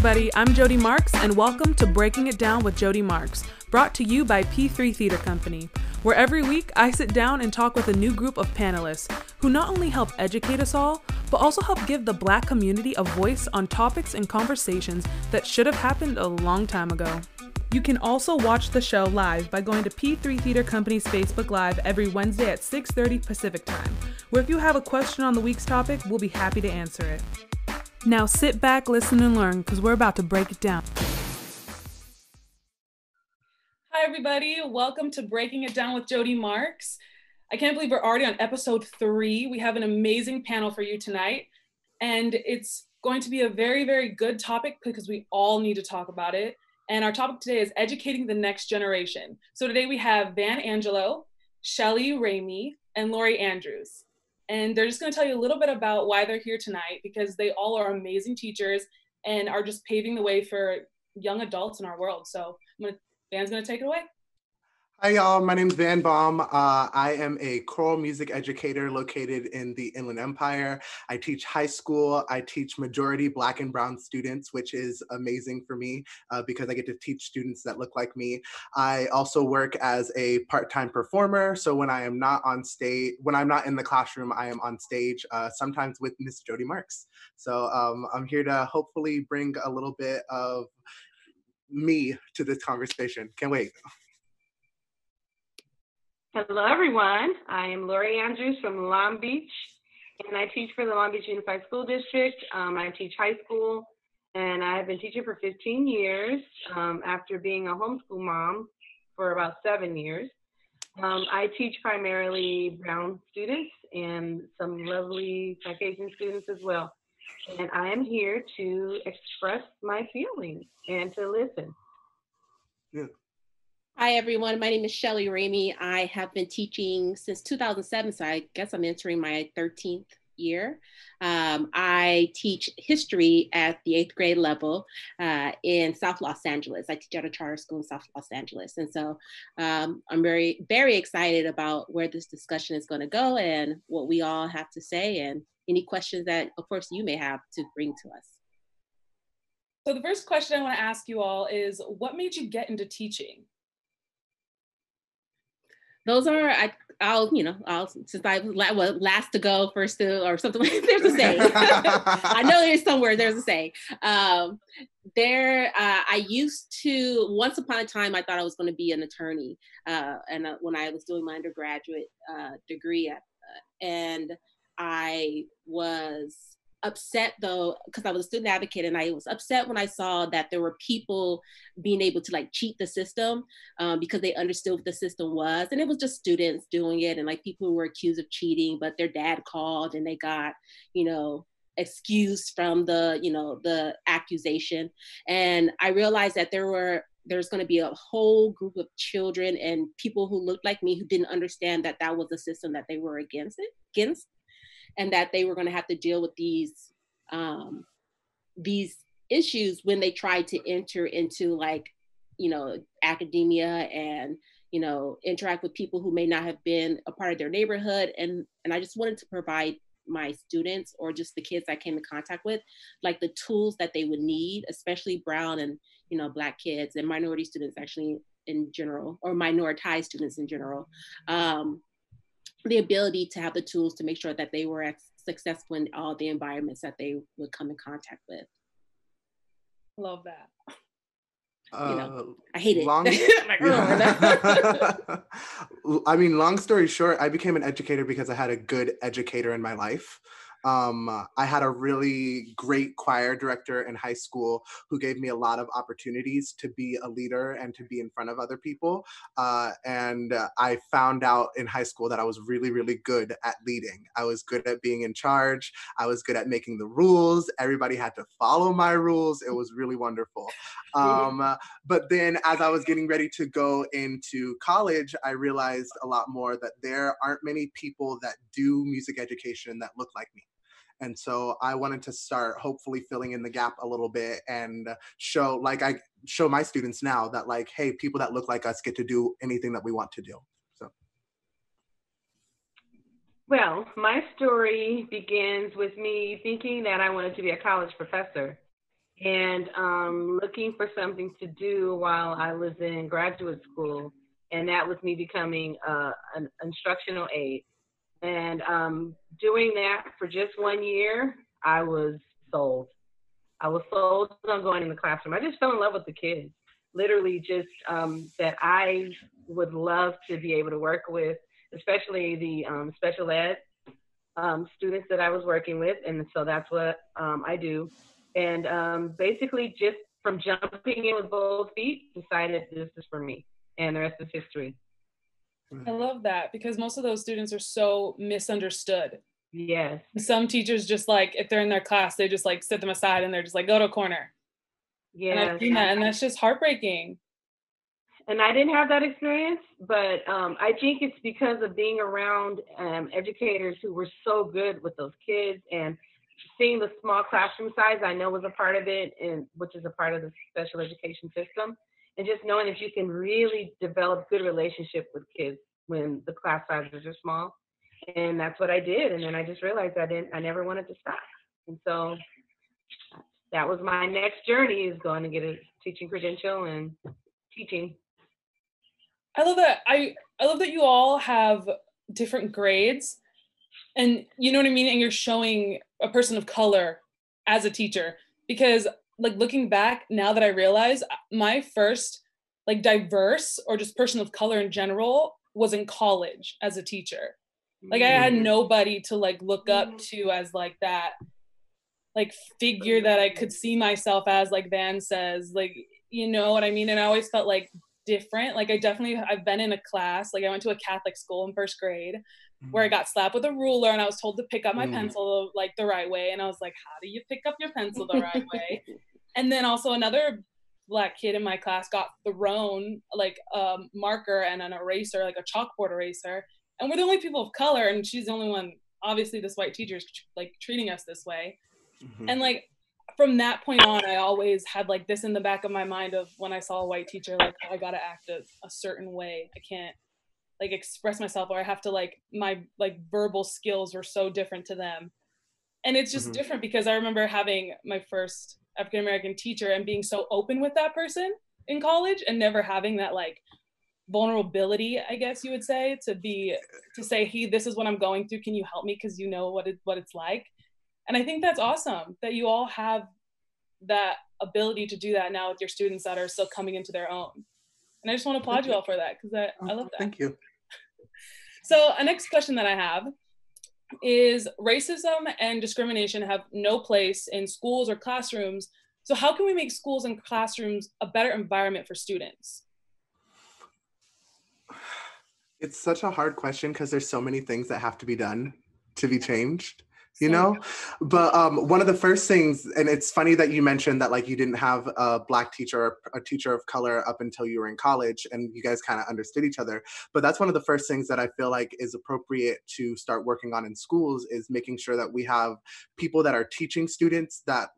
everybody, I'm Jody Marks, and welcome to Breaking It Down with Jody Marks, brought to you by P3 Theater Company, where every week I sit down and talk with a new group of panelists who not only help educate us all, but also help give the black community a voice on topics and conversations that should have happened a long time ago. You can also watch the show live by going to P3 Theater Company's Facebook Live every Wednesday at 6:30 Pacific Time, where if you have a question on the week's topic, we'll be happy to answer it. Now sit back, listen, and learn because we're about to break it down. Hi, everybody. Welcome to Breaking It Down with Jody Marks. I can't believe we're already on episode three. We have an amazing panel for you tonight, and it's going to be a very, very good topic because we all need to talk about it. And our topic today is educating the next generation. So today we have Van Angelo, Shelly Ramey, and Lori Andrews and they're just going to tell you a little bit about why they're here tonight because they all are amazing teachers and are just paving the way for young adults in our world. So I'm gonna, Van's going to take it away. Hi, y'all. My name is Van Baum. Uh, I am a choral music educator located in the Inland Empire. I teach high school. I teach majority Black and Brown students, which is amazing for me uh, because I get to teach students that look like me. I also work as a part time performer. So when I am not on stage, when I'm not in the classroom, I am on stage, uh, sometimes with Miss Jody Marks. So um, I'm here to hopefully bring a little bit of me to this conversation. Can't wait. Hello, everyone. I am Lori Andrews from Long Beach, and I teach for the Long Beach Unified School District. Um, I teach high school, and I have been teaching for 15 years um, after being a homeschool mom for about seven years. Um, I teach primarily brown students and some lovely Caucasian students as well. And I am here to express my feelings and to listen. Yeah. Hi, everyone. My name is Shelly Ramey. I have been teaching since 2007, so I guess I'm entering my 13th year. Um, I teach history at the eighth grade level uh, in South Los Angeles. I teach at a charter school in South Los Angeles. And so um, I'm very, very excited about where this discussion is going to go and what we all have to say and any questions that, of course, you may have to bring to us. So the first question I want to ask you all is what made you get into teaching? Those are I I'll you know I'll since I was well, last to go first to or something there's a saying. I know there's somewhere there's a saying. Um, there uh, I used to once upon a time I thought I was going to be an attorney uh, and uh, when I was doing my undergraduate uh, degree uh, and I was upset though because I was a student advocate and I was upset when I saw that there were people being able to like cheat the system um, because they understood what the system was. And it was just students doing it and like people who were accused of cheating but their dad called and they got you know excused from the you know the accusation. And I realized that there were there's going to be a whole group of children and people who looked like me who didn't understand that that was a system that they were against it against and that they were going to have to deal with these um, these issues when they tried to enter into like you know academia and you know interact with people who may not have been a part of their neighborhood. And and i just wanted to provide my students or just the kids i came in contact with like the tools that they would need especially brown and you know black kids and minority students actually in general or minoritized students in general. Um, the ability to have the tools to make sure that they were successful in all the environments that they would come in contact with. Love that. you know, uh, I hate it. Long, I mean, long story short, I became an educator because I had a good educator in my life. Um, I had a really great choir director in high school who gave me a lot of opportunities to be a leader and to be in front of other people. Uh, and uh, I found out in high school that I was really, really good at leading. I was good at being in charge. I was good at making the rules. Everybody had to follow my rules. It was really wonderful. Um, but then as I was getting ready to go into college, I realized a lot more that there aren't many people that do music education that look like me. And so I wanted to start hopefully filling in the gap a little bit and show, like, I show my students now that, like, hey, people that look like us get to do anything that we want to do. So. Well, my story begins with me thinking that I wanted to be a college professor. and um, looking for something to do while I was in graduate school, and that was me becoming uh, an instructional aide. And um, doing that for just one year, I was sold. I was sold on going in the classroom. I just fell in love with the kids. Literally, just um, that I would love to be able to work with, especially the um, special ed um, students that I was working with, and so that's what um, I do. And um, basically, just from jumping in with both feet, decided this is for me, and the rest is history. I love that because most of those students are so misunderstood. Yes. Some teachers just like if they're in their class, they just like sit them aside and they're just like go to a corner. Yeah. And I've seen that, and that's just heartbreaking. And I didn't have that experience, but um, I think it's because of being around um, educators who were so good with those kids and seeing the small classroom size. I know was a part of it, and which is a part of the special education system. And just knowing if you can really develop good relationship with kids when the class sizes are small, and that's what I did. And then I just realized I didn't, I never wanted to stop. And so that was my next journey is going to get a teaching credential and teaching. I love that. I I love that you all have different grades, and you know what I mean. And you're showing a person of color as a teacher because, like, looking back now that I realize my first like diverse or just person of color in general was in college as a teacher. Like I had Mm-hmm. nobody to like look up to as like that like figure that I could see myself as like Van says like you know what I mean? And I always felt like different. Like I definitely I've been in a class like I went to a Catholic school in first grade where I got slapped with a ruler and I was told to pick up my Mm. pencil like the right way. And I was like how do you pick up your pencil the right way and then also another black kid in my class got thrown like a marker and an eraser like a chalkboard eraser and we're the only people of color and she's the only one obviously this white teacher is like treating us this way Mhm. and like from that point on i always had like this in the back of my mind of when i saw a white teacher like i gotta act a, a certain way i can't like express myself or i have to like my like verbal skills were so different to them and it's just Mhm. different because i remember having my first african american teacher and being so open with that person in college and never having that like vulnerability i guess you would say to be to say hey this is what i'm going through. Can you help me? Because you know what it what it's like. And i think that's awesome that you all have that ability to do that now with your students that are still coming into their own. And i just want to applaud you you. all for that because I, I love oh, that. Thank you. so a next question that i have is racism and discrimination have no place in schools or classrooms so how can we make schools and classrooms a better environment for students It's such a hard question because there's so many things that have to be done to be changed. You know? But um, one of the first things and it's funny that you mentioned that like you didn't have a black teacher or a teacher of color up until you were in college and you guys kind of understood each other. But that's one of the first things that i feel like is appropriate to start working on in schools is making sure that we have people that are teaching students that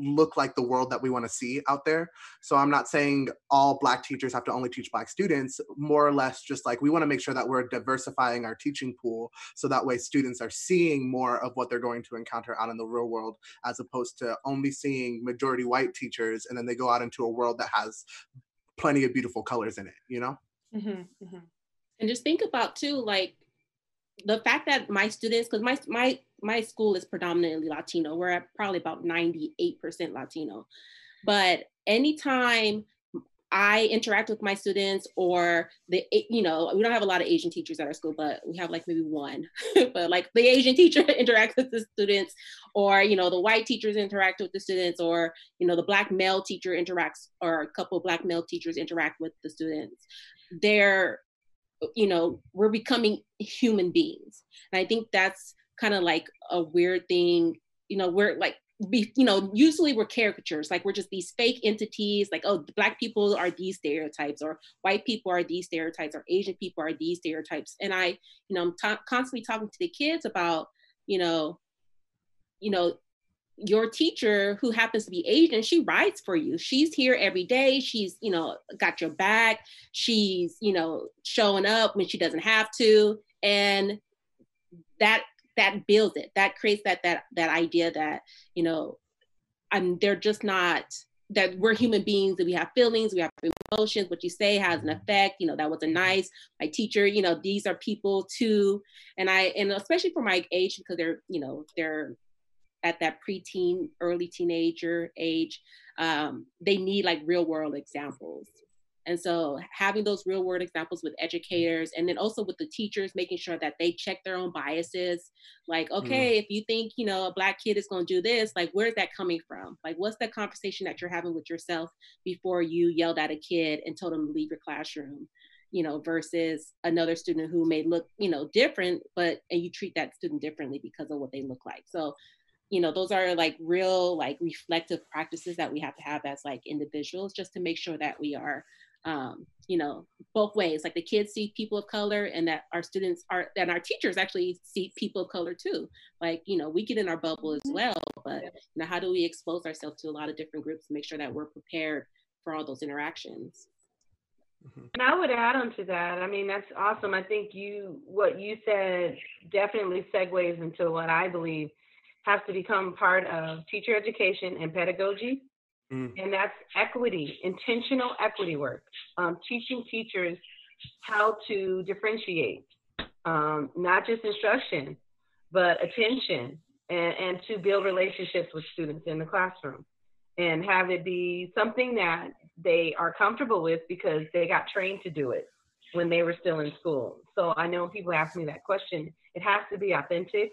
look like the world that we want to see out there so i'm not saying all black teachers have to only teach black students more or less just like we want to make sure that we're diversifying our teaching pool so that way students are seeing more of what they're going to encounter out in the real world as opposed to only seeing majority white teachers and then they go out into a world that has plenty of beautiful colors in it you know Mhm, mhm. and just think about too like the fact that my students because my my my school is predominantly latino. We're at probably about 98% latino. But anytime i interact with my students or the you know we don't have a lot of asian teachers at our school but we have like maybe one. But like the asian teacher interacts with the students or you know the white teachers interact with the students or you know the black male teacher interacts or a couple black male teachers interact with the students. They're you know we're becoming human beings. And i think that's kind of like a weird thing you know we're like be, you know usually we're caricatures like we're just these fake entities like oh black people are these stereotypes or white people are these stereotypes or asian people are these stereotypes. And i you know i'm ta- constantly talking to the kids about you know you know your teacher who happens to be asian she writes for you she's here every day she's you know got your back she's you know showing up when she doesn't have to and that that builds it that creates that that that idea that you know and they're just not that we're human beings that we have feelings, we have emotions. What you say has an effect. You know, that was a nice, my teacher, you know, these are people too. And I, and especially for my age, because they're, you know, they're at that preteen, early teenager age, um, they need like real world examples. And so having those real world examples with educators and then also with the teachers, making sure that they check their own biases. Like, mm. okay, mm. if you think, you know, a black kid is going to do this, like, where's that coming from? Like, what's that conversation that you're having with yourself before you yelled at a kid and told them to leave your classroom? You know, versus another student who may look, you know, different, but and you treat that student differently because of what they look like. So you know those are like real like reflective practices that we have to have as like individuals just to make sure that we are um, you know both ways like the kids see people of color and that our students are and our teachers actually see people of color too like you know we get in our bubble as mm-hmm. well but you know how do we expose ourselves to a lot of different groups to make sure that we're prepared for all those interactions mm-hmm. and I would add on to that. I mean, that's awesome. I think you, what you said definitely segues into what I believe has to become part of teacher education and pedagogy. Mm. And that's equity, intentional equity work, um, teaching teachers how to differentiate, um, not just instruction, but attention, and, and to build relationships with students in the classroom and have it be something that they are comfortable with because they got trained to do it when they were still in school. So I know people ask me that question. It has to be authentic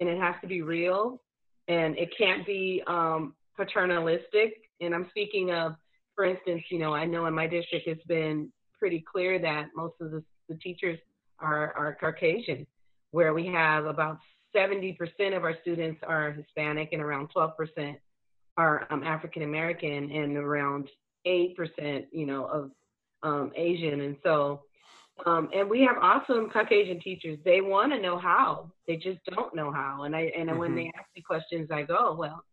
and it has to be real and it can't be um, paternalistic. And I'm speaking of, for instance, you know, I know in my district it's been pretty clear that most of the, the teachers are, are Caucasian, where we have about 70% of our students are Hispanic and around 12% are um, African American and around 8%, you know, of um, Asian. And so um, and we have awesome Caucasian teachers. They want to know how. They just don't know how. And I and mm-hmm. when they ask me questions, I go, well,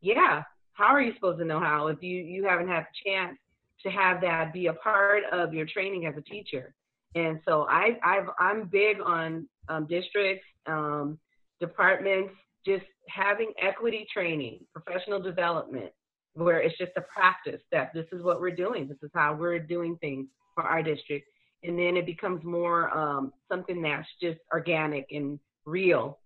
yeah. How are you supposed to know how if you you haven't had a chance to have that be a part of your training as a teacher? And so I I've, I'm big on um, districts, um, departments, just having equity training, professional development, where it's just a practice that this is what we're doing. This is how we're doing things for our district and then it becomes more um, something that's just organic and real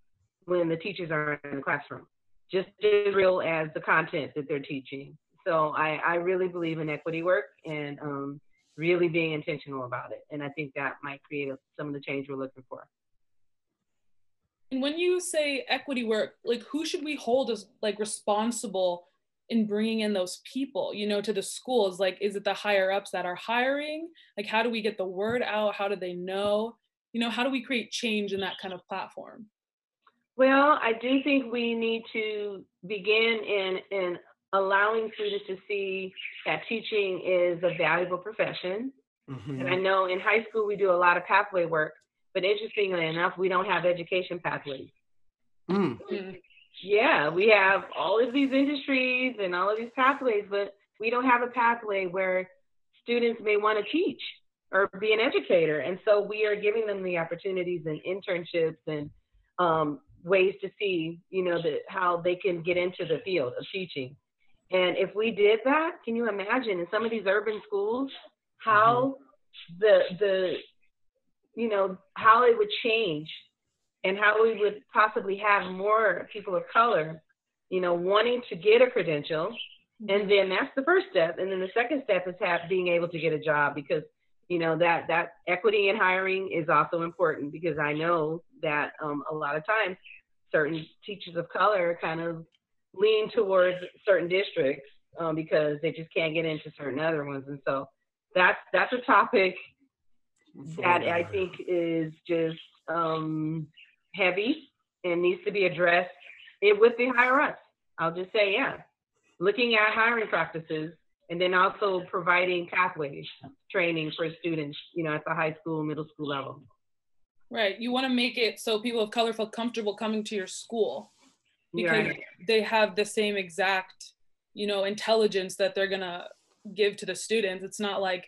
when the teachers are in the classroom, just as real as the content that they're teaching. So I, I really believe in equity work and um, really being intentional about it. And I think that might create some of the change we're looking for. And when you say equity work, like who should we hold as like responsible in bringing in those people you know to the schools like is it the higher ups that are hiring? Like how do we get the word out? How do they know? You know how do we create change in that kind of platform? Well i do think we need to begin in in allowing students to see that teaching is a valuable profession. Mm-hmm. and i know in high school we do a lot of pathway work but interestingly enough we don't have education pathways. Mm. Yeah, we have all of these industries and all of these pathways, but we don't have a pathway where students may want to teach or be an educator. And so we are giving them the opportunities and internships and um, ways to see, you know, the, how they can get into the field of teaching. And if we did that, can you imagine in some of these urban schools how mm-hmm. the the you know how it would change and how we would possibly have more people of color, you know, wanting to get a credential. And mm-hmm. then that's the first step. And then the second step is have, being able to get a job because, you know, that, that equity in hiring is also important because I know that um, a lot of times certain teachers of color kind of lean towards certain districts um, because they just can't get into certain other ones. And so that's, that's a topic that I think is just um, heavy and needs to be addressed it with the higher ups. I'll just say, yeah, looking at hiring practices and then also providing pathways training for students, you know, at the high school, middle school level. Right. You want to make it so people of color feel comfortable coming to your school because right. they have the same exact, you know, intelligence that they're going to give to the students. It's not like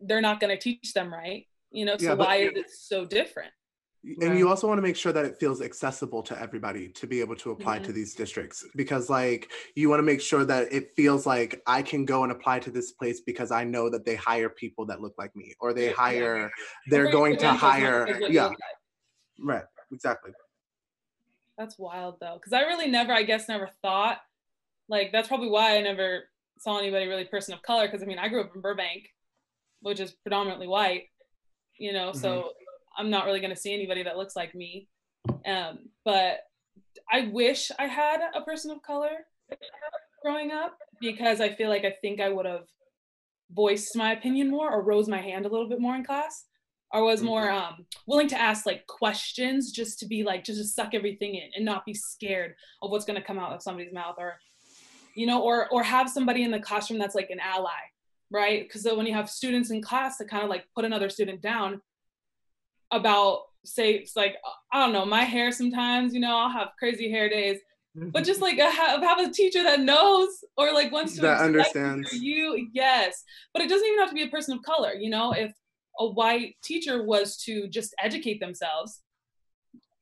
they're not going to teach them right, you know, so yeah, why is it so different? And you also want to make sure that it feels accessible to everybody to be able to apply mm-hmm. to these districts because like you want to make sure that it feels like i can go and apply to this place because i know that they hire people that look like me or they hire yeah. they're going to hire yeah right exactly that's wild though because i really never i guess never thought like that's probably why i never saw anybody really person of color because i mean i grew up in burbank which is predominantly white you know mm-hmm. I'm not really going to see anybody that looks like me. Um, but I wish I had a person of color growing up because I feel like I think I would have voiced my opinion more or rose my hand a little bit more in class or was more mm-hmm. um, willing to ask like questions just to be like just to suck everything in and not be scared of what's going to come out of somebody's mouth or you know or or have somebody in the classroom that's like an ally right because when you have students in class that kind of like put another student down about say it's like I don't know my hair sometimes you know I'll have crazy hair days. Mm-hmm. But just like have, have a teacher that knows or like wants to that understands. you yes. But it doesn't even have to be a person of color you know if a white teacher was to just educate themselves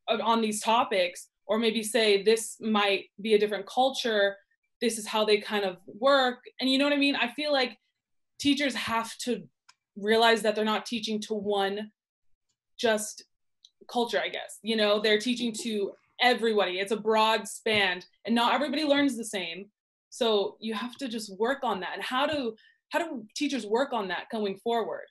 on these topics or maybe say this might be a different culture. This is how they kind of work. And you know what i mean? I feel like teachers have to realize that they're not teaching to one just culture, I guess. You know, they're teaching to everybody. It's a broad span and not everybody learns the same. So you have to just work on that. And how do how do teachers work on that going forward?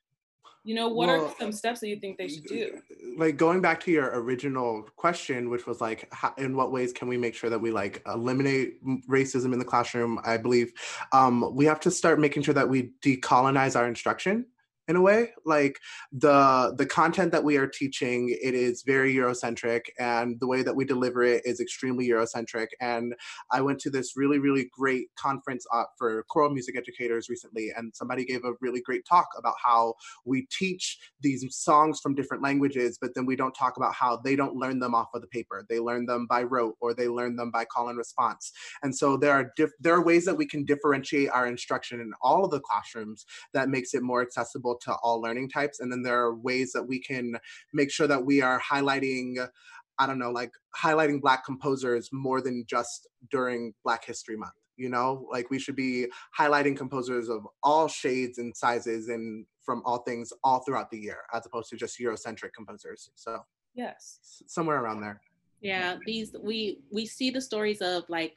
You know, what well, are some steps that you think they should do? Like going back to your original question, which was like, how, in what ways can we make sure that we like eliminate racism in the classroom? I believe um, we have to start making sure that we decolonize our instruction in a way like the the content that we are teaching it is very eurocentric and the way that we deliver it is extremely eurocentric and i went to this really really great conference uh, for choral music educators recently and somebody gave a really great talk about how we teach these songs from different languages but then we don't talk about how they don't learn them off of the paper. They learn them by rote or they learn them by call and response. And so there are diff- there are ways that we can differentiate our instruction in all of the classrooms that makes it more accessible to all learning types. And then there are ways that we can make sure that we are highlighting, I don't know, like highlighting Black composers more than just during Black History Month. You know, like we should be highlighting composers of all shades and sizes and from all things all throughout the year, as opposed to just Eurocentric composers. So, yes, somewhere around there. Yeah, these we we see the stories of like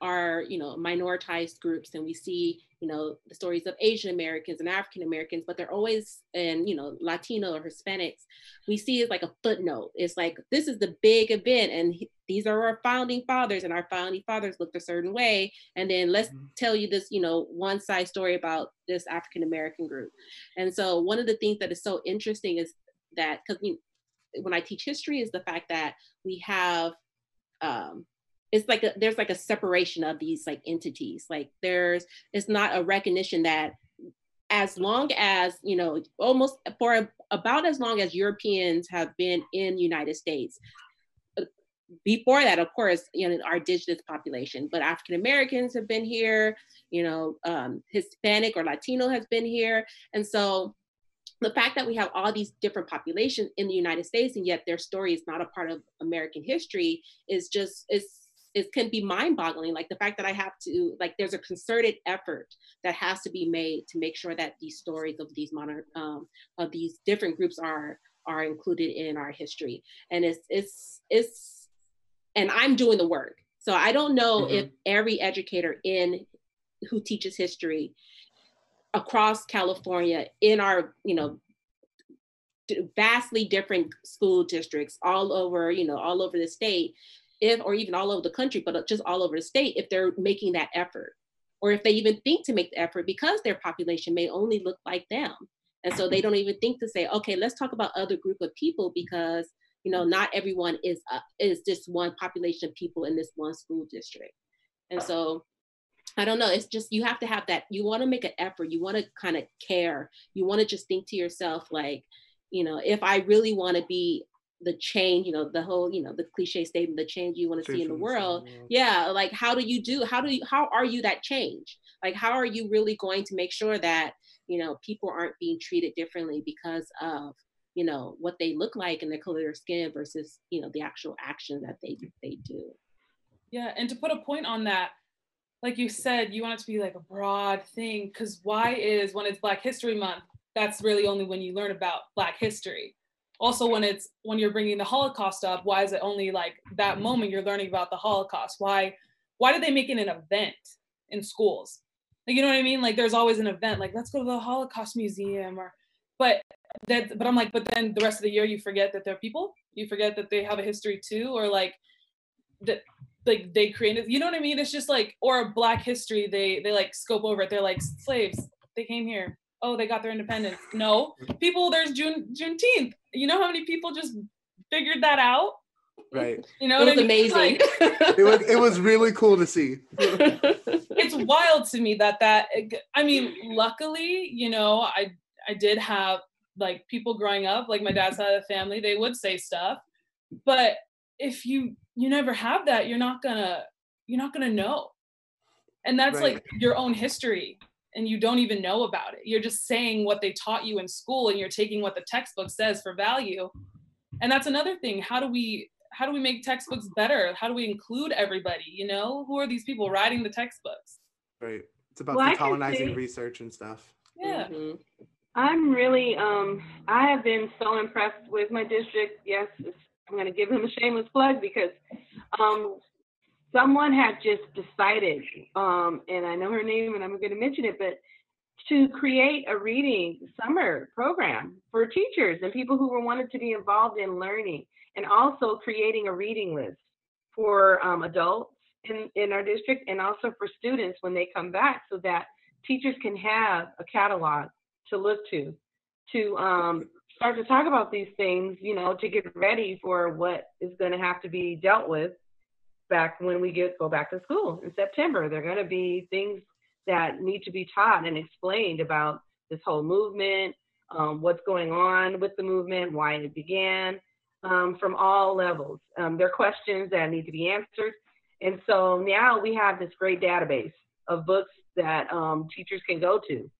our you know minoritized groups and we see you know the stories of asian americans and african americans but they're always and you know latino or hispanics. We see it like a footnote. It's like this is the big event and these are our founding fathers and our founding fathers looked a certain way. And then let's mm-hmm. tell you this you know one side story about this african american group. And so one of the things that is so interesting is that because when i teach history is the fact that we have um, it's like a, there's like a separation of these like entities. Like there's it's not a recognition that as long as you know almost for about as long as europeans have been in united states uh, before that of course you know our indigenous population but african americans have been here you know um, hispanic or latino has been here. And so the fact that we have all these different populations in the united states and yet their story is not a part of american history is just is it can be mind boggling. Like the fact that I have to, like, there's a concerted effort that has to be made to make sure that these stories of these modern, um, of these different groups are, are included in our history. And it's, it's, it's, and I'm doing the work. So I don't know mm-hmm. if every educator in who teaches history across California in our, you know, vastly different school districts all over, you know, all over the state if or even all over the country but just all over the state if they're making that effort or if they even think to make the effort because their population may only look like them and so they don't even think to say okay let's talk about other group of people because you know not everyone is uh, is just one population of people in this one school district and so I don't know. It's just you have to have that. You want to make an effort. You want to kind of care. You want to just think to yourself, like, you know, if I really want to be the change you know the whole you know the cliche statement the change you want to see in the world. the world yeah like how do you do how do you how are you that change? Like how are you really going to make sure that you know people aren't being treated differently because of you know what they look like and the color of their skin versus you know the actual action that they they do? Yeah and to put a point on that like you said you want it to be like a broad thing because why is when it's black history month that's really only when you learn about black history also when it's when you're bringing the holocaust up why is it only like that moment you're learning about the holocaust? Why why did they make it an event in schools? Like you know what i mean? Like there's always an event like let's go to the holocaust museum or but that but i'm like but then the rest of the year you forget that they're people? You forget that they have a history too? Or like that like they created you know what i mean? It's just like or black history they they like scope over it. They're like slaves they came here oh they got their independence. No. People there's june juneteenth. You know how many people just figured that out? Right. You know it was I mean? amazing. Like, it was it was really cool to see. It's wild to me that that i mean luckily you know i i did have like people growing up like my dad's side of the family they would say stuff. But if you you never have that you're not gonna you're not gonna know. And that's Right. like your own history and you don't even know about it. You're just saying what they taught you in school and you're taking what the textbook says for value. And that's another thing. How do we how do we make textbooks better? How do we include everybody you know? Who are these people writing the textbooks? Right. It's about Well, I decolonizing say- research and stuff. Yeah. Mhm. I'm really, um, I have been so impressed with my district. Yes, I'm going to give them a shameless plug because um, someone had just decided, um, and I know her name and I'm going to mention it, but to create a reading summer program for teachers and people who were wanted to be involved in learning, and also creating a reading list for um, adults in, in our district and also for students when they come back so that teachers can have a catalog to look to to um, start to talk about these things, you know, to get ready for what is going to have to be dealt with back when we get go back to school in September. There are going to be things that need to be taught and explained about this whole movement, um, what's going on with the movement, why it began, um, from all levels. Um, there are questions that need to be answered. And so now we have this great database of books that um, teachers can go to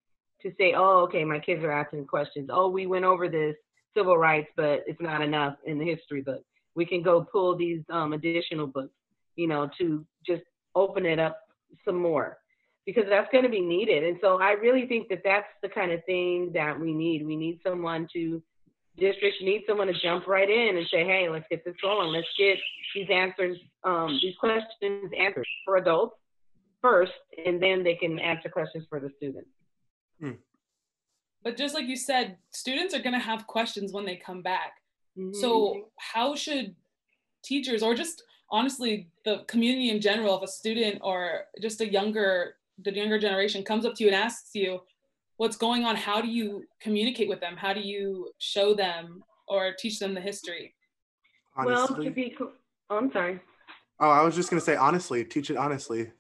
to say, oh, okay, my kids are asking questions. Oh, we went over this civil rights, but it's not enough in the history book. We can go pull these um, additional books, you know, to just open it up some more because that's going to be needed. And so I really think that that's the kind of thing that we need. We need someone to, districts need someone to jump right in and say, hey, let's get this going. Let's get these answers, um, these questions answered for adults first, and then they can answer questions for the students. but just like you said students are going to have questions when they come back Mm-hmm. so how should teachers or just honestly the community in general if a student or just a younger the younger generation comes up to you and asks you what's going on? How do you communicate with them? How do you show them or teach them the history? Well, honestly. to be, co- oh, I'm sorry. oh i was just gonna say honestly teach it honestly.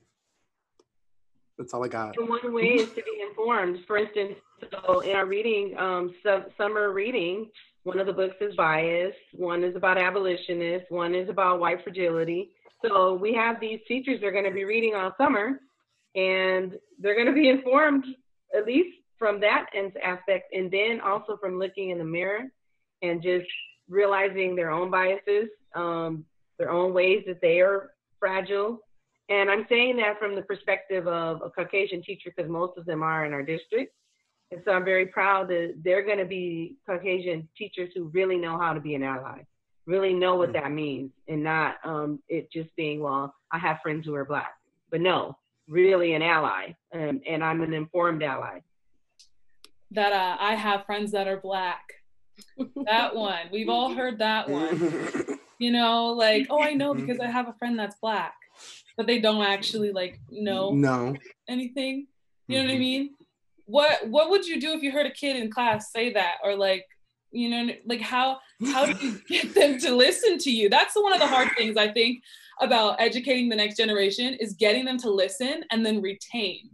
That's all i got. And one way is to be informed. For instance, so in our reading, um, su- summer reading, one of the books is bias, one is about abolitionists, one is about white fragility. So we have these teachers that are going to be reading all summer, and they're going to be informed at least from that aspect, and then also from looking in the mirror and just realizing their own biases, um, their own ways that they are fragile, and I'm saying that from the perspective of a Caucasian teacher because most of them are in our district. And so I'm very proud that they're going to be Caucasian teachers who really know how to be an ally, really know what that means, and not um, it just being, well, I have friends who are black. But no, really an ally. Um, and I'm an informed ally. that uh, i have friends that are black that one we've all heard that one you know like oh i know because i have a friend that's black but they don't actually like know no anything you know what i Mhm. mean what what would you do if you heard a kid in class say that or like you know like how how do you get them to listen to you that's one of the hard things i think about educating the next generation is getting them to listen and then retain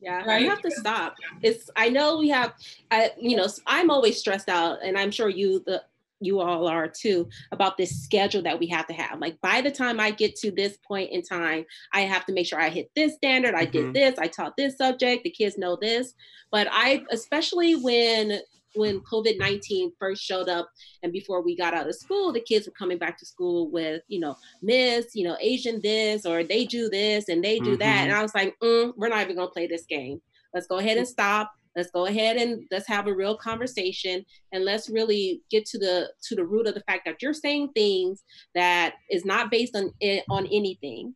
Yeah, Right? you have to stop. It's I know we have I you know, I'm always stressed out and I'm sure you the you all are too about this schedule that we have to have. Like by the time I get to this point in time, I have to make sure I hit this standard, I did Mhm. this, I taught this subject, the kids know this. But I especially when when COVID nineteen first showed up, and before we got out of school, the kids were coming back to school with you know Miss, you know Asian this or they do this and they do mm-hmm. that, and I was like, mm, we're not even gonna play this game. Let's go ahead and stop. Let's go ahead and let's have a real conversation and let's really get to the to the root of the fact that you're saying things that is not based on eh, on anything.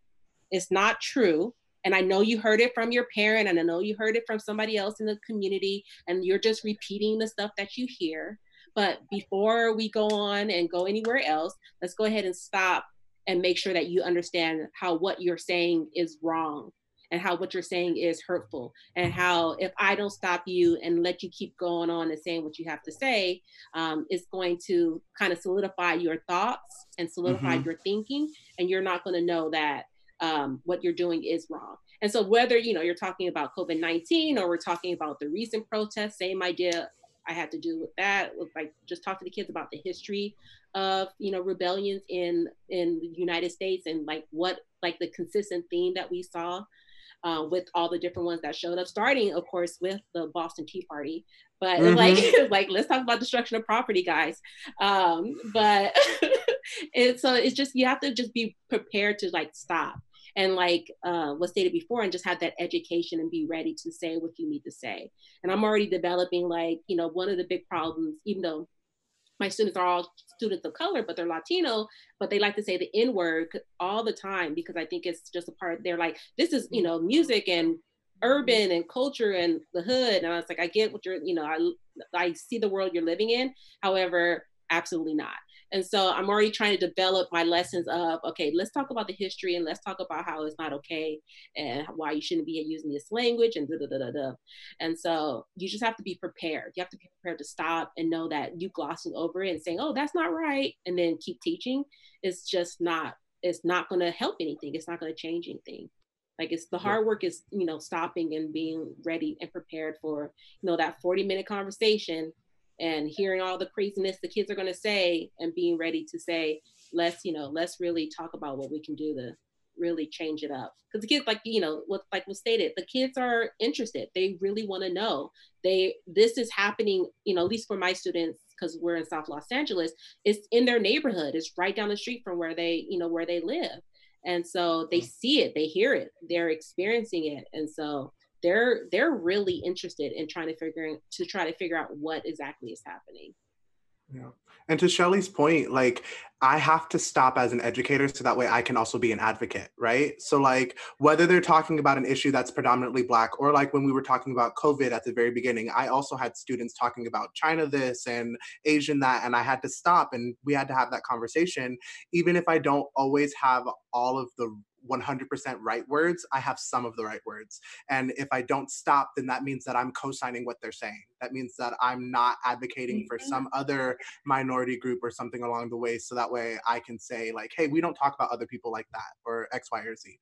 It's not true and I know you heard it from your parent, and I know you heard it from somebody else in the community, and you're just repeating the stuff that you hear. But before we go on and go anywhere else, let's go ahead and stop and make sure that you understand how what you're saying is wrong and how what you're saying is hurtful and how if i don't stop you and let you keep going on and saying what you have to say um, it's going to kind of solidify your thoughts and solidify mm-hmm. your thinking and you're not going to know that um, what you're doing is wrong. And so whether you know you're talking about COVID-19 or we're talking about the recent protests, same idea I had to do with that. Like just talk to the kids about the history of you know rebellions in in the United States and like what like the consistent theme that we saw uh, with all the different ones that showed up, starting of course with the Boston Tea Party. But mm-hmm. like like let's talk about destruction of property, guys. Um, but it's so it's just you have to just be prepared to like stop and like uh, was stated before and just have that education and be ready to say what you need to say and i'm already developing like you know one of the big problems even though my students are all students of color but they're latino but they like to say the n word all the time because i think it's just a part they're like this is you know music and urban and culture and the hood. And i was like i get what you're you know i i see the world you're living in. However absolutely not and so I'm already trying to develop my lessons of, okay, let's talk about the history and let's talk about how it's not okay and why you shouldn't be using this language and da da da da da. And so you just have to be prepared. You have to be prepared to stop and know that you glossing over it and saying, oh, that's not right, and then keep teaching is just not, it's not going to help anything. It's not going to change anything like it's the hard work is you know stopping and being ready and prepared for you know that 40 minute conversation and hearing all the craziness the kids are going to say and being ready to say let's you know let's really talk about what we can do to really change it up. Because the kids like you know what like was stated the kids are interested. They really want to know. They this is happening you know at least for my students because we're in south los angeles it's in their neighborhood. It's right down the street from where they you know where they live. And so they mm. see it. They hear it. They're experiencing it. And so they're they're really interested in trying to figure to try to figure out what exactly is happening. Yeah. And to shelly's point like i have to stop as an educator so that way i can also be an advocate right? So like whether they're talking about an issue that's predominantly black or like when we were talking about covid at the very beginning i also had students talking about china this and asian that and i had to stop and we had to have that conversation. Even if i don't always have all of the 100% right words, I have some of the right words. And if I don't stop, then that means that I'm co signing what they're saying. That means that I'm not advocating mm-hmm. for some other minority group or something along the way. So that way I can say, like, hey, we don't talk about other people like that or X, Y, or Z.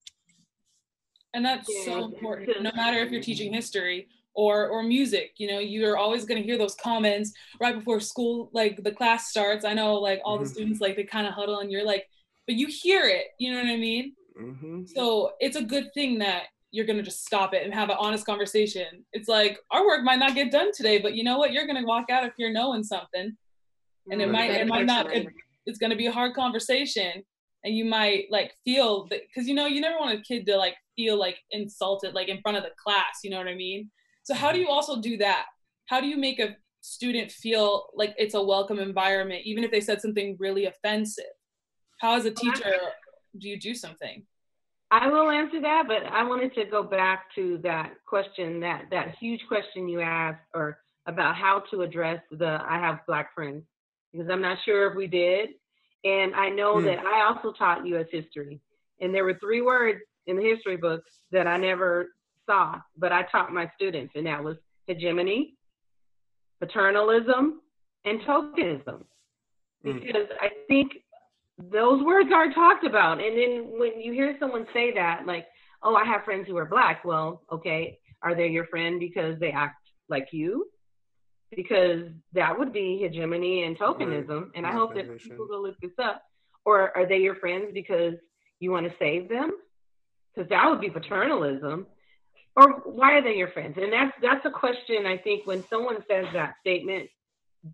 And that's yeah. so important. No matter if you're teaching history or or music you know you're always going to hear those comments right before school like the class starts i know like all mm-hmm. the students like they kind of huddle and you're like but you hear it you know what i mean Mm-hmm. So it's a good thing that you're gonna just stop it and have an honest conversation. It's like our work might not get done today, but you know what? You're gonna walk out if you're knowing something, and it mm-hmm. might it might not. It, it's gonna be a hard conversation, and you might like feel that because you know you never want a kid to like feel like insulted like in front of the class. You know what I mean? So how do you also do that? How do you make a student feel like it's a welcome environment, even if they said something really offensive? How, as a teacher, do you do something? I will answer that, but I wanted to go back to that question, that that huge question you asked, or about how to address the I have black friends, because I'm not sure if we did, and I know mm. that I also taught U.S. history, and there were three words in the history books that I never saw, but I taught my students, and that was hegemony, paternalism, and tokenism, mm. because I think those words are talked about. And then when you hear someone say that, like, oh, I have friends who are black, well, okay, are they your friend because they act like you? Because that would be hegemony and tokenism. And I hope that people will look this up. Or are they your friends because you want to save them? Because that would be paternalism. Or why are they your friends? And that's that's a question I think when someone says that statement,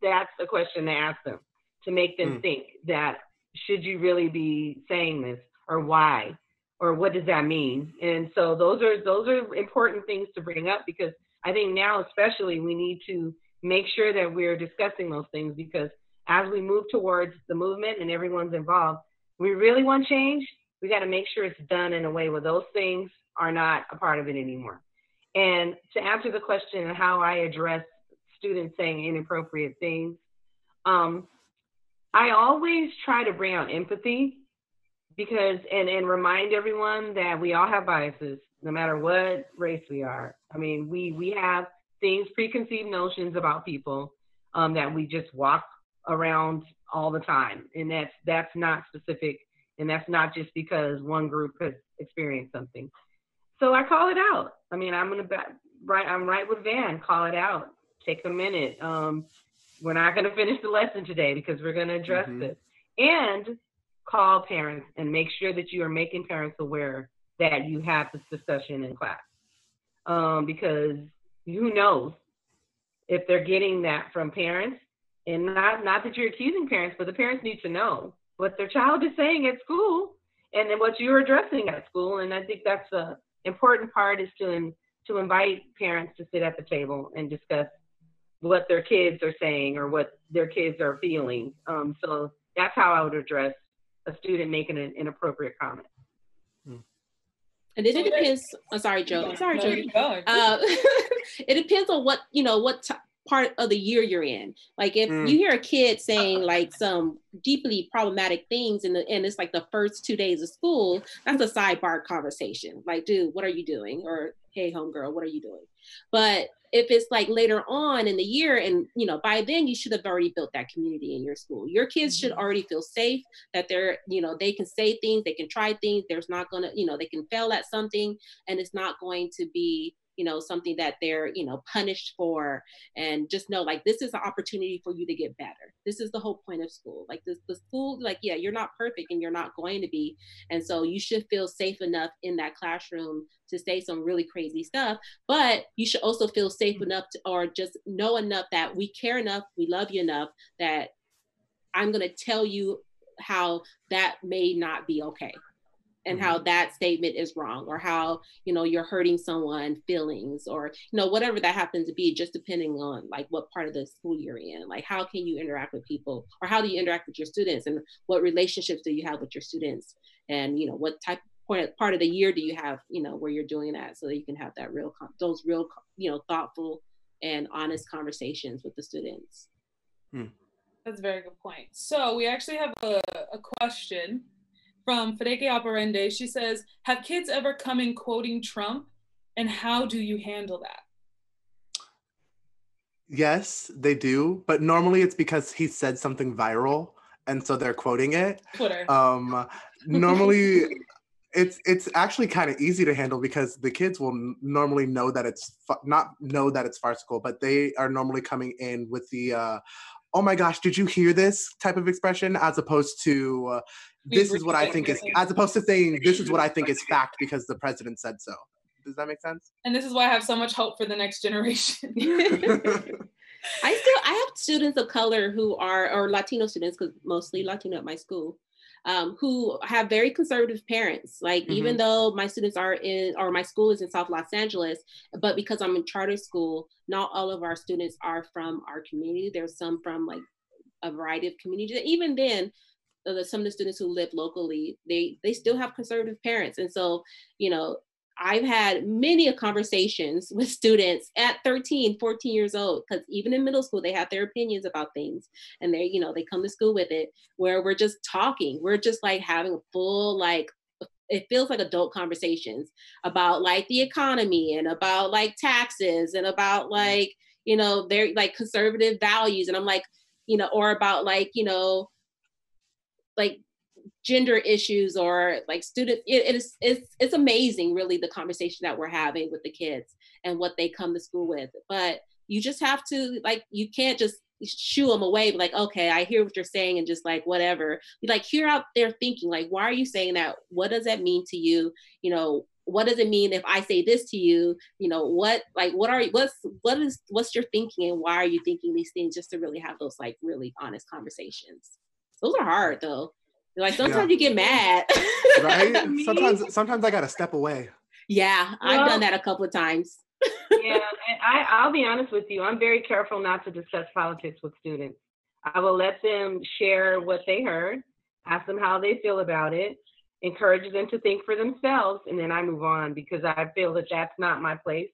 that's a question to ask them to make them mm. think that should you really be saying this or why or what does that mean? And so those are those are important things to bring up because I think now especially we need to make sure that we're discussing those things because as we move towards the movement and everyone's involved, we really want change. We got to make sure it's done in a way where those things are not a part of it anymore. And to answer the question how I address students saying inappropriate things, um, I always try to bring out empathy because and and remind everyone that we all have biases no matter what race we are. I mean we we have things preconceived notions about people um, that we just walk around all the time. And that's that's not specific and that's not just because one group has experienced something. So i call it out. I mean i'm gonna right i'm right with van call it out. Take a minute. Um, we're not going to finish the lesson today because we're going to address mm-hmm. this and call parents and make sure that you are making parents aware that you have this discussion in class. Um, because who knows if they're getting that from parents and not not that you're accusing parents, but the parents need to know what their child is saying at school and then what you're addressing at school. And I think that's the important part is to to invite parents to sit at the table and discuss what their kids are saying or what their kids are feeling. Um, so that's how I would address a student making an inappropriate comment. And then it depends. I'm oh, sorry, Joe. Sorry, Joe. Uh, it depends on what you know what t- part of the year you're in. Like if mm. you hear a kid saying like some deeply problematic things and the, and it's like the first two days of school, that's a sidebar conversation. Like, dude, what are you doing? Or hey, homegirl, what are you doing? But if it's like later on in the year and you know by then you should have already built that community in your school your kids should mm-hmm. already feel safe that they're you know they can say things they can try things there's not gonna you know they can fail at something and it's not going to be you know something that they're you know punished for and just know like this is an opportunity for you to get better. This is the whole point of school. Like this the school like yeah you're not perfect and you're not going to be. And so you should feel safe enough in that classroom to say some really crazy stuff but you should also feel safe mm-hmm. enough to, or just know enough that we care enough we love you enough that i'm going to tell you how that may not be okay and how mm-hmm. that statement is wrong or how you know you're hurting someone feelings or you know whatever that happens to be just depending on like what part of the school you're in. Like how can you interact with people or how do you interact with your students and what relationships do you have with your students? And you know what type point part of the year do you have you know where you're doing that so that you can have that real those real you know thoughtful and honest conversations with the students. Hmm. that's a very good point. So we actually have a, a question from Fedeke Operende. She says, Have kids ever come in quoting Trump? And how do you handle that? Yes, they do. But normally it's because he said something viral. And so they're quoting it. Twitter. Um, normally it's it's actually kind of easy to handle because the kids will n- normally know that it's fu- not know that it's farcical, but they are normally coming in with the uh, oh my gosh, did you hear this type of expression as opposed to uh, this is what I think is, as opposed to saying this is what I think is fact because the president said so. Does that make sense? And this is why I have so much hope for the next generation. I still I have students of color who are or Latino students because mostly Latino at my school um, who have very conservative parents. Like mm-hmm. even though my students are in or my school is in South Los Angeles, but because I'm in charter school, not all of our students are from our community. There's some from like a variety of communities. even then, the, some of the students who live locally, they they still have conservative parents, and so you know I've had many conversations with students at 13, 14 years old, because even in middle school, they have their opinions about things and they, you know, they come to school with it where we're just talking. We're just like having a full, like, it feels like adult conversations about like the economy and about like taxes and about mm-hmm. like, you know, their like conservative values. And I'm like, you know, or about like, you know, like gender issues or like students it, it is it's it's amazing really the conversation that we're having with the kids and what they come to school with but you just have to like you can't just shoo them away like okay i hear what you're saying and just like whatever you like hear out their thinking like why are you saying that what does that mean to you you know what does it mean if I say this to you? You know, what like what are what's what is what's your thinking and why are you thinking these things? Just to really have those like really honest conversations. Those are hard though. Like sometimes yeah. you get mad. right? Sometimes sometimes I gotta step away. Yeah, well, I've done that a couple of times. yeah, and I, I'll be honest with you. I'm very careful not to discuss politics with students. I will let them share what they heard, ask them how they feel about it, encourage them to think for themselves, and then I move on because I feel that that's not my place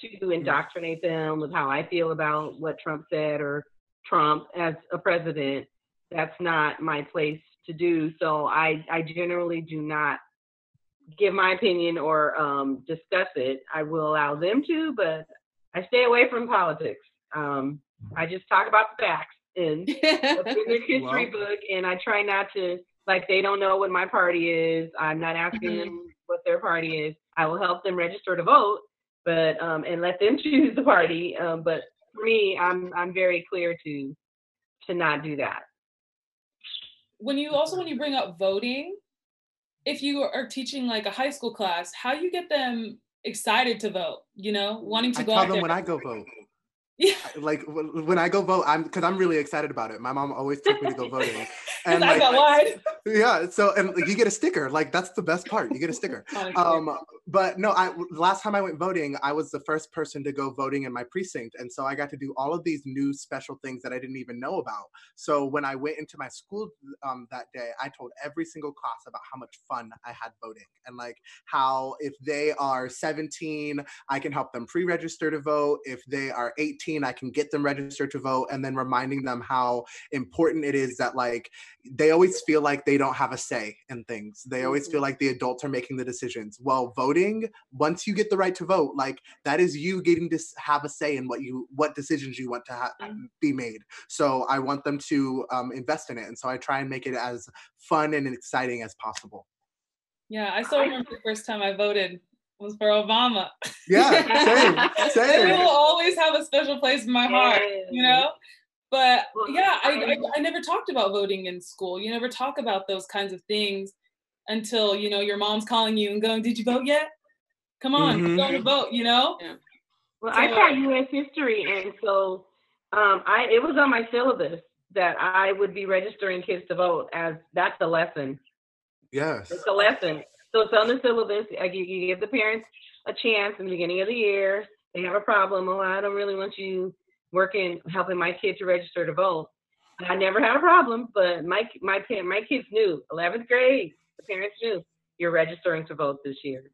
to indoctrinate them with how I feel about what Trump said or Trump as a president. That's not my place to do. So I, I generally do not give my opinion or um, discuss it. I will allow them to, but I stay away from politics. Um, I just talk about the facts in, in the history well, book, and I try not to like they don't know what my party is. I'm not asking mm-hmm. them what their party is. I will help them register to vote, but um, and let them choose the party. Um, but for me, I'm I'm very clear to to not do that. When you also when you bring up voting, if you are teaching like a high school class, how do you get them excited to vote? You know, wanting to I go. Tell them there. when I go vote. Yeah. Like when I go vote, I'm because I'm really excited about it. My mom always took me to go voting. And like, I got lied. Yeah. So and like, you get a sticker. Like that's the best part. You get a sticker. um, but no, I last time I went voting, I was the first person to go voting in my precinct, and so I got to do all of these new special things that I didn't even know about. So when I went into my school um, that day, I told every single class about how much fun I had voting and like how if they are 17, I can help them pre-register to vote. If they are 18, I can get them registered to vote, and then reminding them how important it is that like they always feel like they don't have a say in things. They always feel mm-hmm. like the adults are making the decisions. Well, voting, once you get the right to vote, like that is you getting to have a say in what you what decisions you want to ha- mm-hmm. be made. So I want them to um, invest in it, and so I try and make it as fun and exciting as possible. Yeah, I still remember the first time I voted was for Obama. Yeah, same, same. it will always have a special place in my heart, you know? But yeah, I, I, I never talked about voting in school. You never talk about those kinds of things until you know your mom's calling you and going, "Did you vote yet? Come on, mm-hmm. go to vote." You know. Yeah. Well, so, I taught U.S. history, and so um, I it was on my syllabus that I would be registering kids to vote as that's a lesson. Yes. It's a lesson. So it's on the syllabus. I, you, you give the parents a chance in the beginning of the year. They have a problem. Oh, I don't really want you working, helping my kid to register to vote. I never had a problem, but my my my kids knew. 11th grade, the parents do. you're registering to vote this year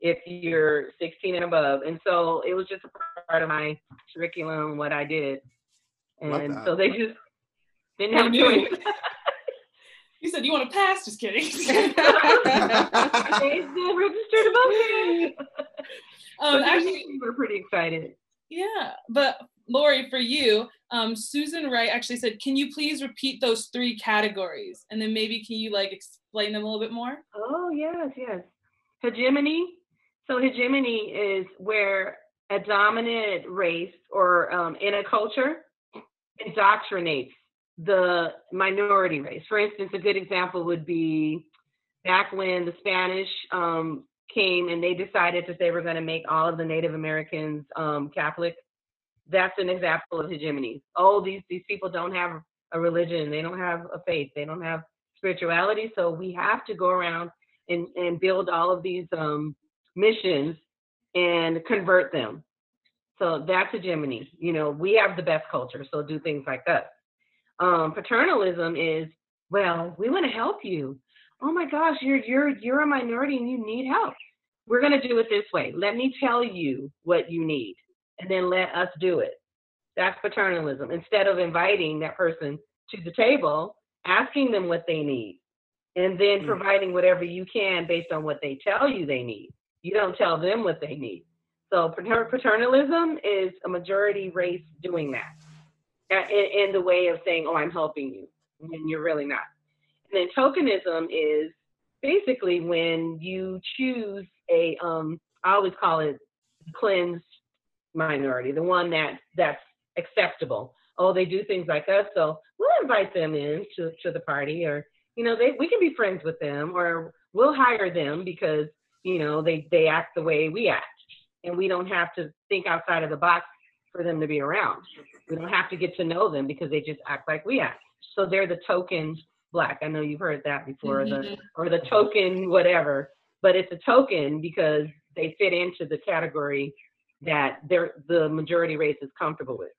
if you're 16 and above. And so it was just a part of my curriculum, what I did. And so they just didn't have a choice. you said you want to pass? Just kidding. they registered to vote. Um, actually, we were pretty excited. Yeah, but Lori, for you, um, Susan Wright actually said, "Can you please repeat those three categories, and then maybe can you like explain them a little bit more?" Oh yes, yes. Hegemony. So hegemony is where a dominant race or um, in a culture indoctrinates the minority race. For instance, a good example would be back when the Spanish um, came and they decided that they were going to make all of the Native Americans um, Catholic that's an example of hegemony. Oh, these these people don't have a religion, they don't have a faith, they don't have spirituality. So we have to go around and, and build all of these um, missions and convert them. So that's hegemony. You know, we have the best culture, so do things like that. Um, paternalism is, well, we want to help you. Oh my gosh, you're you're you're a minority and you need help. We're going to do it this way. Let me tell you what you need and then let us do it. That's paternalism. Instead of inviting that person to the table, asking them what they need, and then mm. providing whatever you can based on what they tell you they need. You don't tell them what they need. So paternalism is a majority race doing that in, in the way of saying, "Oh, I'm helping you," when you're really not. And then tokenism is basically when you choose a um, I always call it cleansed minority, the one that that's acceptable. Oh, they do things like us, so we'll invite them in to, to the party, or you know, they we can be friends with them, or we'll hire them because you know, they, they act the way we act. And we don't have to think outside of the box for them to be around. We don't have to get to know them because they just act like we act. So they're the token black. I know you've heard that before, mm-hmm. the or the token whatever. But it's a token because they fit into the category that they're the majority race is comfortable with.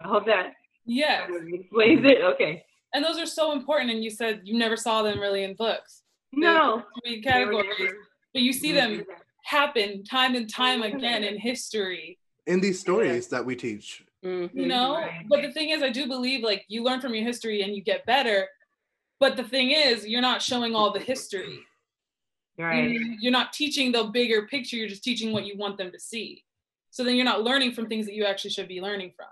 I hope that yes. explains it. Okay. And those are so important. And you said you never saw them really in books. No. Three categories, but you see them happen time and time again in history. In these stories that we teach. Mm-hmm. You know, but the thing is, I do believe like you learn from your history and you get better. But the thing is, you're not showing all the history. Right. You're not teaching the bigger picture. You're just teaching what you want them to see. So then you're not learning from things that you actually should be learning from.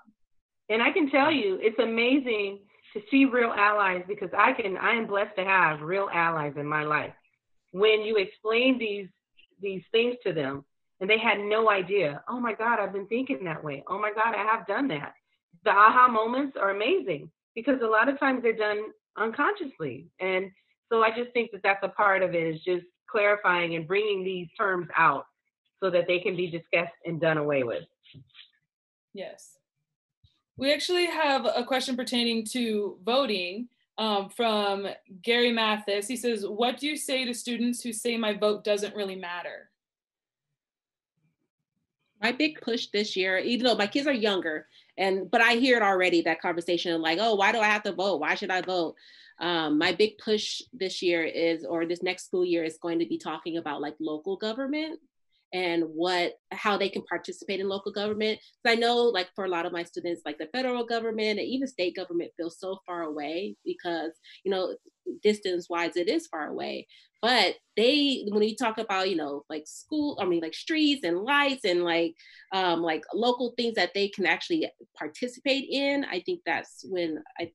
And I can tell you, it's amazing to see real allies because I can I am blessed to have real allies in my life. When you explain these these things to them and they had no idea, oh my God, I've been thinking that way. Oh my God, I have done that. The aha moments are amazing because a lot of times they're done unconsciously. And so I just think that that's a part of it is just clarifying and bringing these terms out so that they can be discussed and done away with. Yes. We actually have a question pertaining to voting um, from Gary Mathis. He says, What do you say to students who say my vote doesn't really matter? My big push this year, even though my kids are younger, and but I hear it already that conversation like, oh, why do I have to vote? Why should I vote? Um, my big push this year is, or this next school year, is going to be talking about like local government and what how they can participate in local government. Because i know like for a lot of my students like the federal government and even state government feels so far away because you know distance wise it is far away. But they when you talk about you know like school i mean like streets and lights and like um like local things that they can actually participate in i think that's when i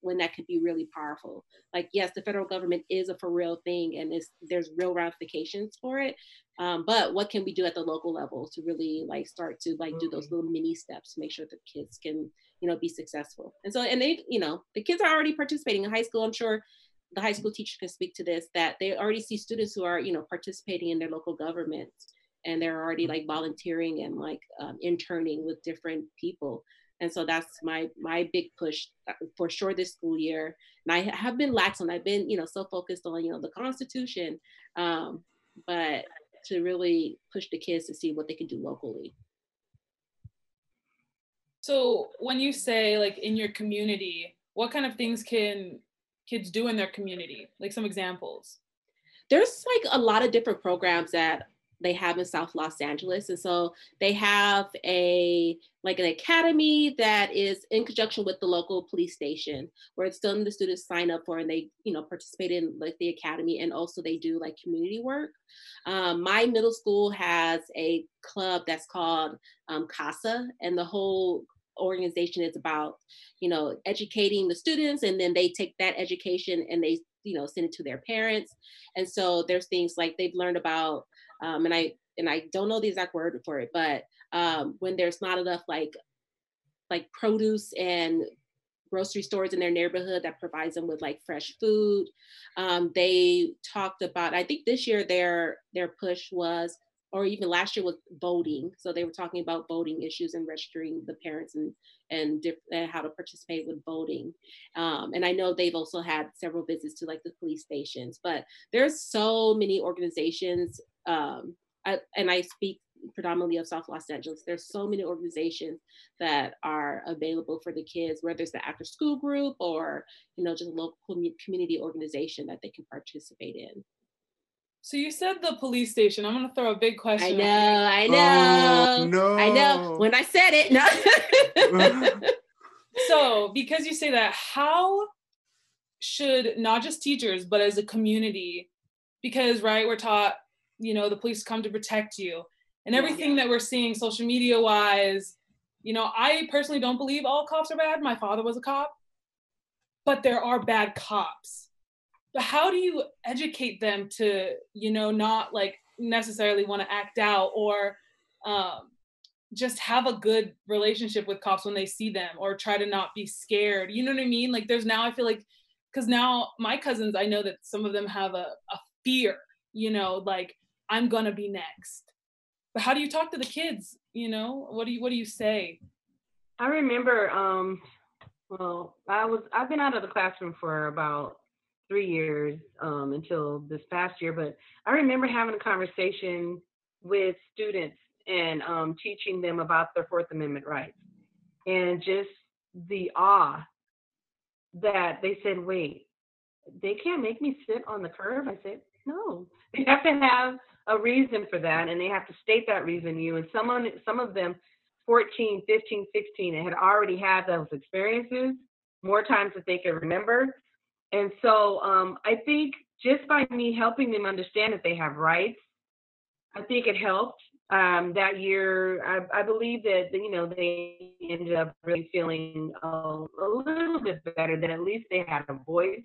when that could be really powerful. Like, yes, the federal government is a for real thing and it's, there's real ramifications for it. Um, but what can we do at the local level to really like start to like do those mm-hmm. little mini steps to make sure the kids can, you know, be successful. And so, and they, you know, the kids are already participating in high school. I'm sure the high school teacher can speak to this, that they already see students who are, you know, participating in their local government and they're already like volunteering and like um, interning with different people and so that's my my big push uh, for sure this school year. And i have been lax on i've been you know so focused on you know the constitution um, but to really push the kids to see what they can do locally. So when you say like in your community what kind of things can kids do in their community? Like some examples. There's like a lot of different programs that they have in South Los Angeles. And so they have a like an academy that is in conjunction with the local police station where it's done the students sign up for and they you know participate in like the academy and also they do like community work um, my middle school has a club that's called um, casa and the whole organization is about you know educating the students and then they take that education and they you know send it to their parents and so there's things like they've learned about um, and I and I don't know the exact word for it, but um, when there's not enough like like produce and grocery stores in their neighborhood that provides them with like fresh food. Um, they talked about, I think this year their their push was, or even last year was voting. So they were talking about voting issues and registering the parents and and, diff- and how to participate with voting. Um, and I know they've also had several visits to like the police stations, but there's so many organizations um, I, and I speak predominantly of South Los Angeles. There's so many organizations that are available for the kids, whether it's the after school group or you know just a local community organization that they can participate in. So you said the police station. I'm gonna throw a big question. I know, I know, oh, no. I know. When I said it, no. so because you say that, how should not just teachers but as a community, because right, we're taught you know the police come to protect you. And everything that we're seeing social media wise you know i personally don't believe all cops are bad. My father was a cop. But there are bad cops. But how do you educate them to you know not like necessarily want to act out or um, just have a good relationship with cops when they see them or try to not be scared? You know what i mean? Like there's now i feel like because now my cousins i know that some of them have a, a fear you know like I'm gonna be next. But how do you talk to the kids? You know, what do you what do you say? I remember, um, well, I was I've been out of the classroom for about three years um, until this past year, but I remember having a conversation with students and um, teaching them about their Fourth Amendment rights and just the awe that they said, wait, they can't make me sit on the curb. I said, no, they have to have a reason for that and they have to state that reason to you. And someone, some of them, 14, 15, 16, had already had those experiences more times that they can remember. And so um, I think just by me helping them understand that they have rights, I think it helped. Um, that year, I, I, believe that you know they ended up really feeling a, a, little bit better. That at least they had a voice.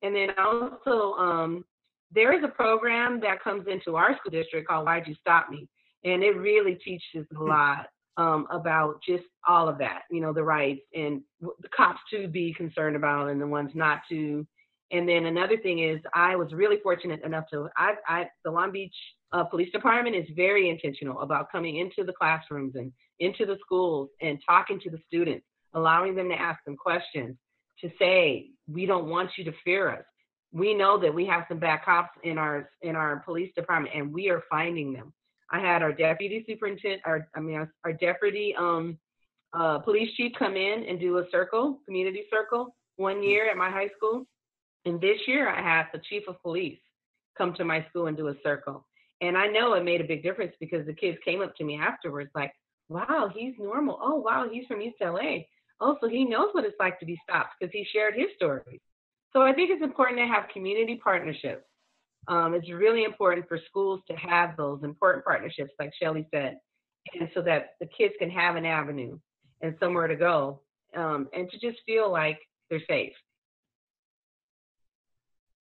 And then also, um, there is a program that comes into our school district called "Why'd You Stop Me," and it really teaches a hmm. lot um, about just all of that, you know, the rights and the cops to be concerned about and the ones not to. And then another thing is, I was really fortunate enough to, I, I the Long Beach uh, Police Department is very intentional about coming into the classrooms and into the schools and talking to the students, allowing them to ask them questions, to say, we don't want you to fear us. We know that we have some bad cops in our in our police department, and we are finding them. I had our deputy superintendent, our I mean our, deputy um, uh, police chief come in and do a circle, community circle, one year at my high school, and this year I had the chief of police come to my school and do a circle. And I know it made a big difference because the kids came up to me afterwards, like, "Wow, he's normal. Oh, wow, he's from East LA. Oh, so he knows what it's like to be stopped because he shared his story." So I think it's important to have community partnerships um, it's really important for schools to have those important partnerships, like Shelly said, and so that the kids can have an avenue and somewhere to go um, and to just feel like they're safe.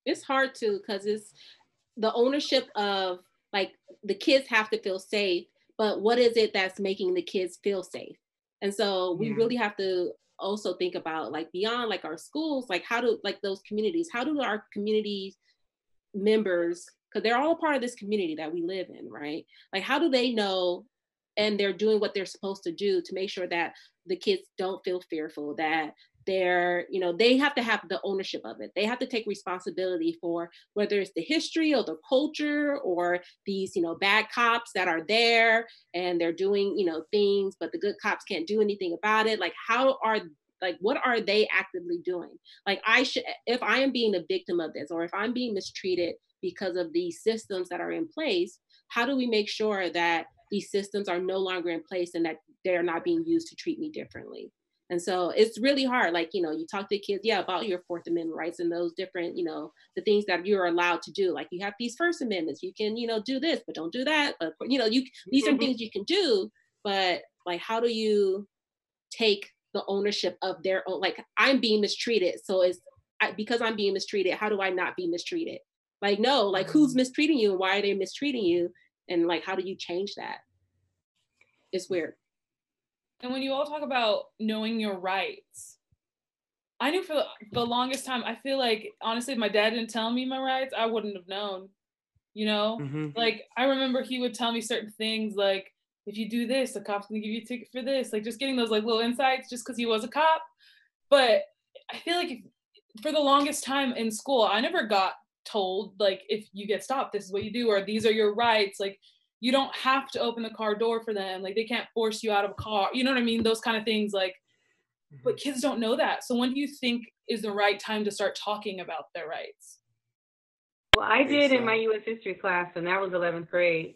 It's hard to because it's the ownership of like the kids have to feel safe, but what is it that's making the kids feel safe? And so we yeah. really have to also think about like beyond like our schools, like how do like those communities, how do our communities members because they're all part of this community that we live in right? Like how do they know and they're doing what they're supposed to do to make sure that the kids don't feel fearful that they're you know they have to have the ownership of it. They have to take responsibility for whether it's the history or the culture or these you know bad cops that are there and they're doing you know things but the good cops can't do anything about it. Like how are like what are they actively doing? Like i should if i am being a victim of this or if i'm being mistreated because of these systems that are in place how do we make sure that these systems are no longer in place and that they're not being used to treat me differently and so it's really hard like you know you talk to kids yeah about your fourth amendment rights and those different you know the things that you're allowed to do. Like you have these first amendments you can you know do this but don't do that but you know you these are mm-hmm. things you can do but like how do you take the ownership of their own like i'm being mistreated so it's I, because i'm being mistreated how do i not be mistreated? Like no like who's mm-hmm. mistreating you and why are they mistreating you? And like how do you change that? It's weird and when you all talk about knowing your rights i knew for the, the longest time i feel like honestly if my dad didn't tell me my rights i wouldn't have known you know mm-hmm. like i remember he would tell me certain things like if you do this, the cop's gonna give you a ticket for this. Like just getting those like little insights just because he was a cop. But I feel like if, for the longest time in school, I never got told like if you get stopped, this is what you do, or these are your rights. Like you don't have to open the car door for them. Like they can't force you out of a car. You know what I mean? Those kind of things. Like, but mm-hmm. kids don't know that. So when do you think is the right time to start talking about their rights? Well, I did in my U.S. history class, and that was 11th grade.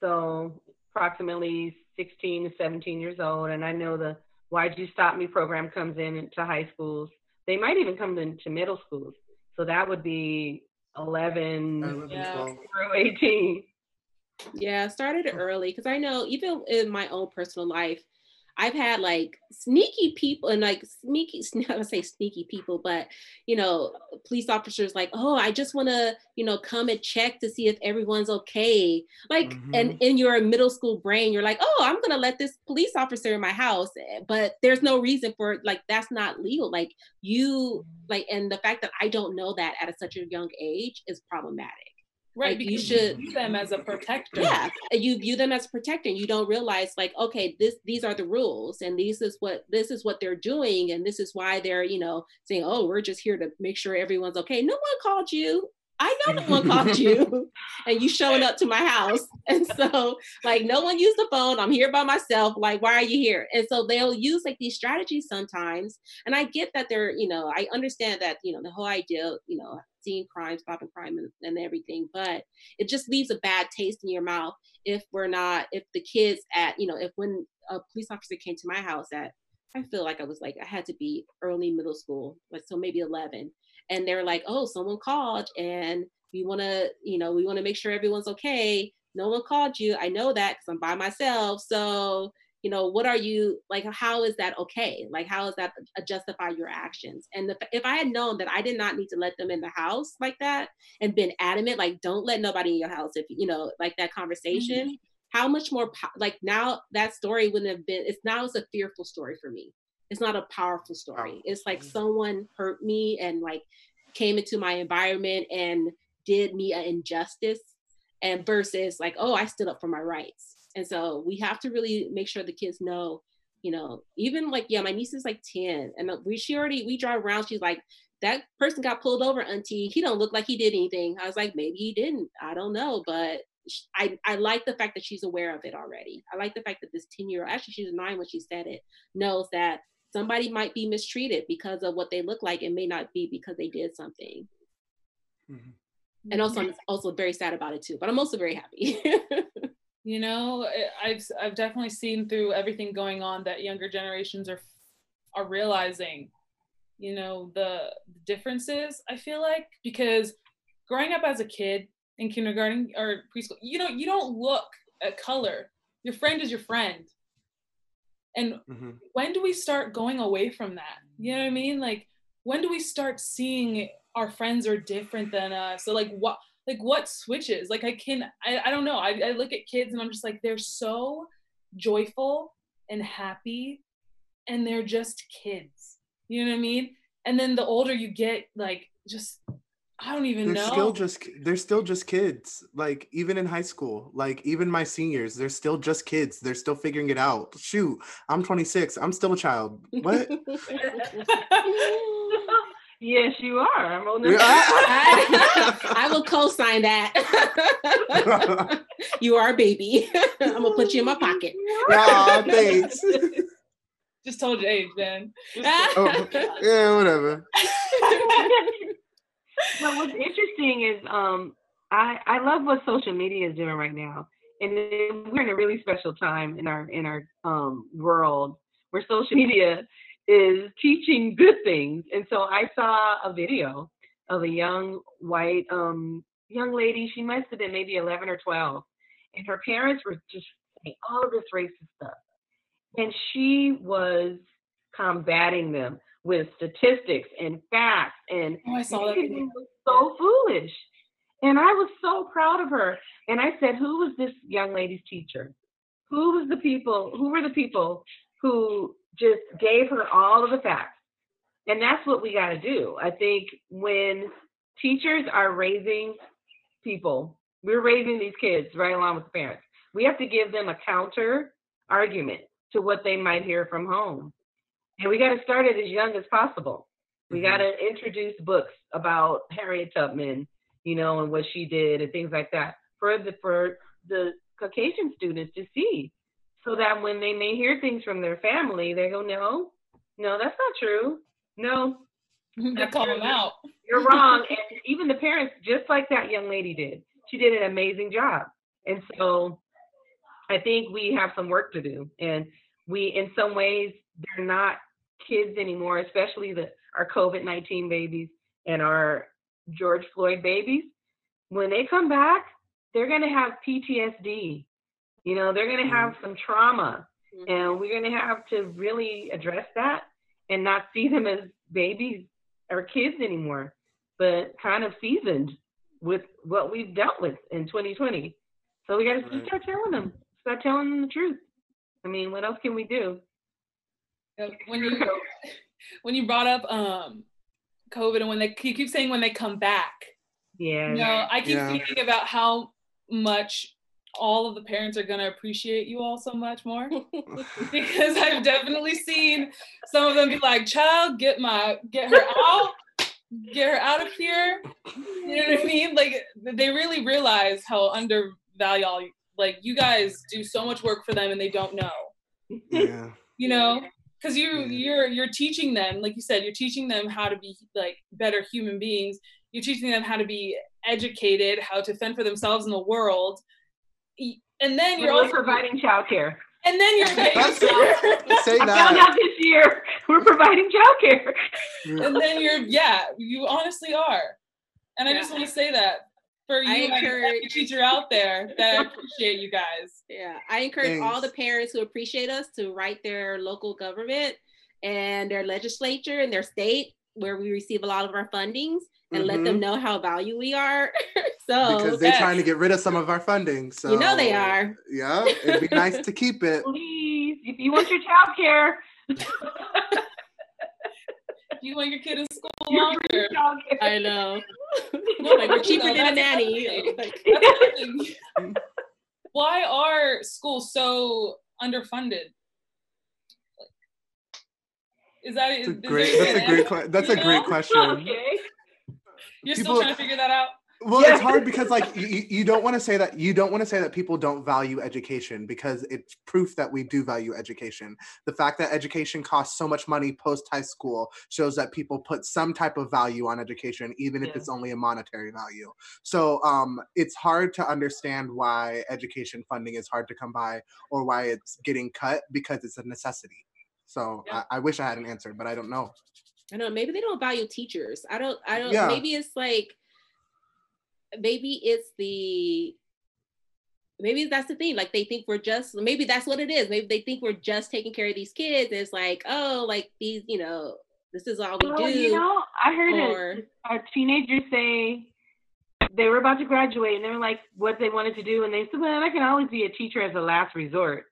So approximately 16 to 17 years old, and I know the Why'd You Stop Me program comes in into high schools. They might even come into middle schools. So that would be 11, 11 yeah. through 18. Yeah, started early because I know even in my own personal life, I've had like sneaky people and like sneaky, I would say sneaky people, but you know, police officers like, oh, I just want to, you know, come and check to see if everyone's okay. Like, mm-hmm. and in your middle school brain, you're like, oh, I'm gonna let this police officer in my house, eh, but there's no reason for like that's not legal. Like you, like, and the fact that I don't know that at a, such a young age is problematic. Right, like because you should view them as a protector. yeah you view them as protector and you don't realize like okay this these are the rules and this is what this is what they're doing and this is why they're you know saying oh we're just here to make sure everyone's okay no one called you I know no one called you and you showing up to my house. And so like no one used the phone. I'm here by myself. Like, why are you here? And so they'll use like these strategies sometimes. And I get that they're, you know, I understand that, you know, the whole idea, you know, seeing crime, stopping crime and, and everything, but it just leaves a bad taste in your mouth if we're not, if the kids at, you know, if when a police officer came to my house at I feel like I was like I had to be early middle school, like so maybe 11 and they're like, oh, someone called and we want to, you know, we want to make sure everyone's okay. No one called you. I know that because I'm by myself. So, you know, what are you like? How is that okay? Like, how is that justify your actions? And if I had known that I did not need to let them in the house like that and been adamant, like, don't let nobody in your house, if you know, like that conversation. Mm-hmm. How much more like now that story wouldn't have been? It's now it's a fearful story for me it's not a powerful story. Oh, it's like someone hurt me and like came into my environment and did me an injustice and versus like, oh, I stood up for my rights. And so we have to really make sure the kids know, you know, even like, yeah, my niece is like 10 and we, she already, we drive around. She's like, that person got pulled over, auntie. He don't look like he did anything. I was like, maybe he didn't. I don't know. But I, I like the fact that she's aware of it already. I like the fact that this 10 year old, actually, she's nine when she said it, knows that somebody might be mistreated because of what they look like and may not be because they did something. Mm-hmm. and also i'm also very sad about it too but i'm also very happy. You know i've i've definitely seen through everything going on that younger generations are are realizing you know the, the differences i feel like because growing up as a kid in kindergarten or preschool you know you don't look at color. Your friend is your friend and mm-hmm. when do we start going away from that? You know what I mean? Like when do we start seeing our friends are different than us? So like what like what switches? Like I can I, I don't know. I, I look at kids and I'm just like they're so joyful and happy and they're just kids. You know what I mean? And then the older you get, like just I don't even they're know. Still just they're still just kids. Like even in high school, like even my seniors, they're still just kids. They're still figuring it out. Shoot, I'm 26. I'm still a child. What? yes, you are. I'm on I, I will co-sign that. you are a baby. I'm gonna put you in my pocket. Aw, thanks. Just told your age, man. oh, yeah, whatever but what's interesting is um, I I love what social media is doing right now, and we're in a really special time in our in our um, world where social media is teaching good things. And so I saw a video of a young white um, young lady. She must have been maybe 11 or 12, and her parents were just saying all of this racist stuff, and she was combating them with statistics and facts and oh, I saw that. So foolish. And I was so proud of her. And I said, who was this young lady's teacher? Who was the people, who were the people who just gave her all of the facts? And that's what we got to do. I think when teachers are raising people, we're raising these kids right along with the parents. We have to give them a counter argument to what they might hear from home. And we got to start it as young as possible. We got to mm-hmm. introduce books about Harriet Tubman, you know, and what she did and things like that for the for the Caucasian students to see, so that when they may hear things from their family, they go, no, no, that's not true. No, they call them out. You're wrong. and even the parents, just like that young lady did, she did an amazing job. And so, I think we have some work to do, and we, in some ways, they're not kids anymore, especially the our COVID 19 babies and our George Floyd babies. When they come back, they're going to have PTSD. You know, they're going to have mm-hmm. some trauma, mm-hmm. and we're going to have to really address that and not see them as babies or kids anymore, but kind of seasoned with what we've dealt with in 2020. So we got to right. start telling them, start telling them the truth. I mean, what else can we do? when you when you brought up um COVID and when they you keep saying when they come back, Yeah. No, I keep Yeah. thinking about how much all of the parents are going to appreciate you all so much more because I've definitely seen some of them be like, "Child, get my get her out, get her out of here." You know what I mean? Like they really realize how undervalued all like you guys do so much work for them and they don't know. Yeah. You know, because you Yeah. you're you're teaching them, like you said, you're teaching them how to be like better human beings. You're teaching them how to be educated, how to fend for themselves in the world. And then you're We're also providing childcare. and then you're That's- Say I found that. out this year we're providing childcare. and then you're yeah, you honestly are. And I just want to say that for I you, like, encourage- every teacher out there, that I appreciate you guys. Yeah, I encourage all the parents who appreciate us to write their local government and their legislature and their state where we receive a lot of our fundings and let them know how valuable we are. so Mm-hmm. because they're yes. trying to get rid of some of our funding. So you know they are. Yeah, it'd be nice to keep it. Please, if you want your childcare, You want your kid in school longer. I know. No, like we're you cheaper know, than a nanny. Like, That's another thing. Why are schools so underfunded? Is that That's a great. an That's a great. That's a great question. Okay. You're People- still trying to figure that out. Well, Yeah. it's hard because like you, you don't want to say that you don't want to say that people don't value education because it's proof that we do value education. The fact that education costs so much money post high school shows that people put some type of value on education, even if Yeah. it's only a monetary value. So um, it's hard to understand why education funding is hard to come by or why it's getting cut because it's a necessity. So Yeah. I, I wish I had an answer, but I don't know. I don't know. Maybe they don't value teachers. I don't. I don't. Maybe it's like. Maybe it's the. Maybe that's the thing. Like they think we're just. Maybe that's what it is. Maybe they think we're just taking care of these kids. It's like, oh, like these. You know, this is all we Well, do. you know, I heard or a, a teenager say they were about to graduate and they were like what they wanted to do, and they said, "Well, I can always be a teacher as a last resort."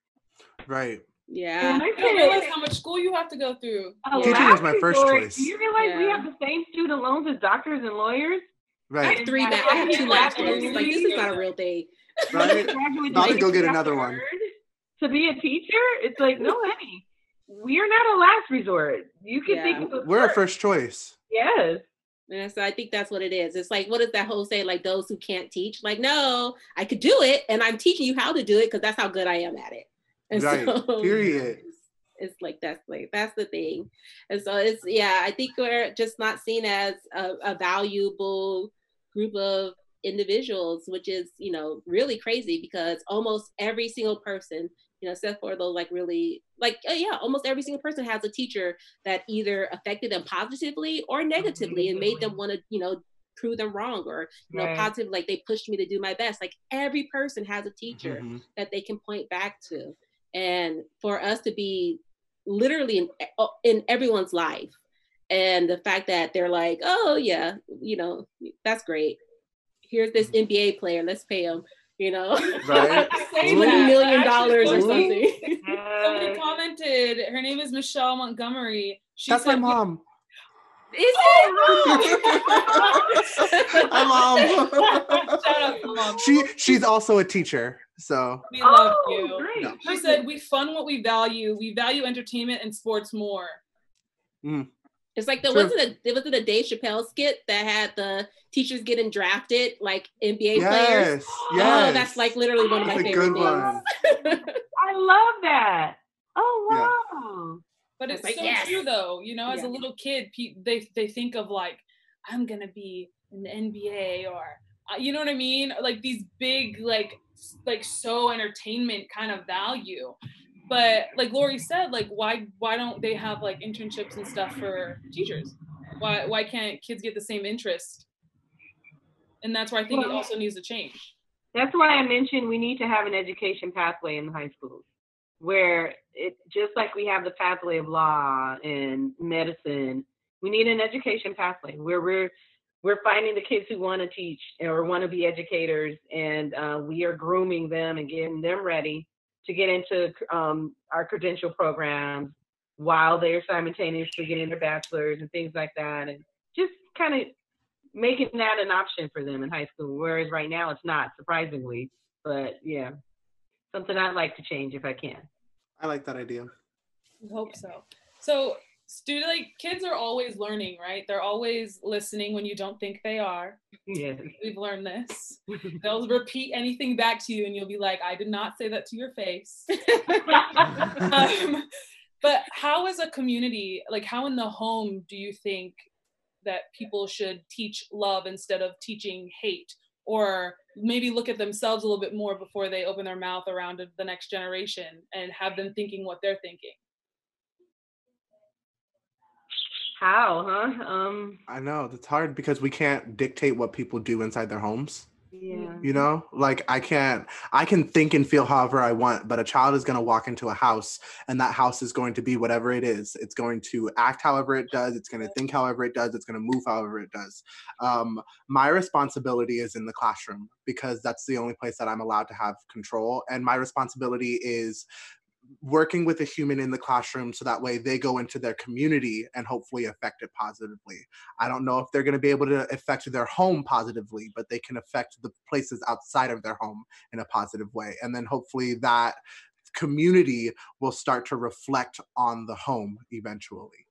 Right. yeah. I You don't realize how much school you have to go through. "A Teaching last was my first choice. Do you realize we have the same student loans as doctors and lawyers? I Right. have three. Ma- I have two masters. Like this is not a real thing. Right. Graduate About to go get another one. To be a teacher, it's like no, honey, we're not a last resort. You can Yeah. think of a We're a first choice. Yes. And so I think that's what it is. It's like, what does that whole say? Like those who can't teach? Like, no, I could do it, and I'm teaching you how to do it because that's how good I am at it. And Right. so, Period. It's, like that's like that's the thing. And so it's yeah, I think we're just not seen as a, a valuable group of individuals, which is you know really crazy because almost every single person, you know, except for those like really like uh, yeah, almost every single person has a teacher that either affected them positively or negatively and made them want to you know prove them wrong or you know Right. positive like they pushed me to do my best like every person has a teacher Mhm. that they can point back to and for us to be literally in, uh, in everyone's life and the fact that they're like oh yeah you know that's great here's this nba player let's pay him you know Right. Say twenty that. million dollars or somebody- something Somebody commented. Her name is Michelle Montgomery. She That's my mom. is it Hi, mom. Shout out to mom. she she's also a teacher. So We love Oh, you. great. No. She said, "We fund what we value. We value entertainment and sports more." It's like the True. was it a, was it a Dave Chappelle skit that had the teachers getting drafted like NBA players? yes, yes. Oh, that's like literally one of my That's a favorite good one. things. I love that. Oh Yeah. wow. But It's it's like, so yes. true, though. You know, as Yeah. a little kid, pe- they they think of like, I'm gonna be in the NBA or, uh, you know what I mean? Like these big, like, s- like so entertainment kind of value. But like Lori said, like, why why don't they have like internships and stuff for teachers? Why why can't kids get the same interest? And that's why I think it also needs to change. That's why I mentioned we need to have an education pathway in the high schools where it just like we have the pathway of law and medicine, we need an education pathway where we're we're finding the kids who want to teach or want to be educators and uh, we are grooming them and getting them ready to get into um, our credential programs while they're simultaneously getting their bachelors and things like that and just kind of making that an option for them in high school, whereas right now it's not, surprisingly. But yeah, something I'd like to change if I can. I like that idea. I hope so. So student like kids are always learning, right? They're always listening when you don't think they are. Yes. We've learned this. They'll repeat anything back to you and you'll be like, I did not say that to your face. um, but how as a community, like how in the home do you think that people should teach love instead of teaching hate? Or maybe look at themselves a little bit more before they open their mouth around the next generation and have them thinking what they're thinking. How, huh? Um, I know that's hard because we can't dictate what people do inside their homes. yeah. You know, like I can't, I can think and feel however I want, but a child is going to walk into a house and that house is going to be whatever it is. It's going to act however it does. It's going to think however it does. It's going to move however it does. Um, my responsibility is in the classroom because that's the only place that I'm allowed to have control. And my responsibility is working with a human in the classroom so that way they go into their community and hopefully affect it positively. I don't know if they're going to be able to affect their home positively, but they can affect the places outside of their home in a positive way. And then hopefully that community will start to reflect on the home eventually.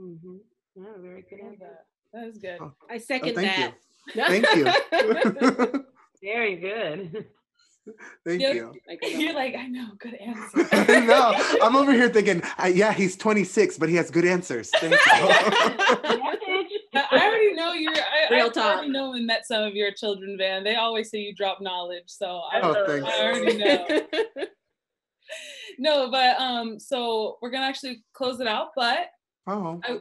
Mm-hmm. Yeah, very good. I that. was good. Oh. I second thank that. Thank you. Very good. Thank Yeah. you. You're like, I know, good answer. no, I'm over here thinking, uh, yeah, he's 26, but he has good answers. Thank you. I I already know you're. I, Real I talk. already know and met some of your children, Van. They always say you drop knowledge, so I, Oh, thanks. I already know. no, but um, so we're gonna actually close it out. But oh, I,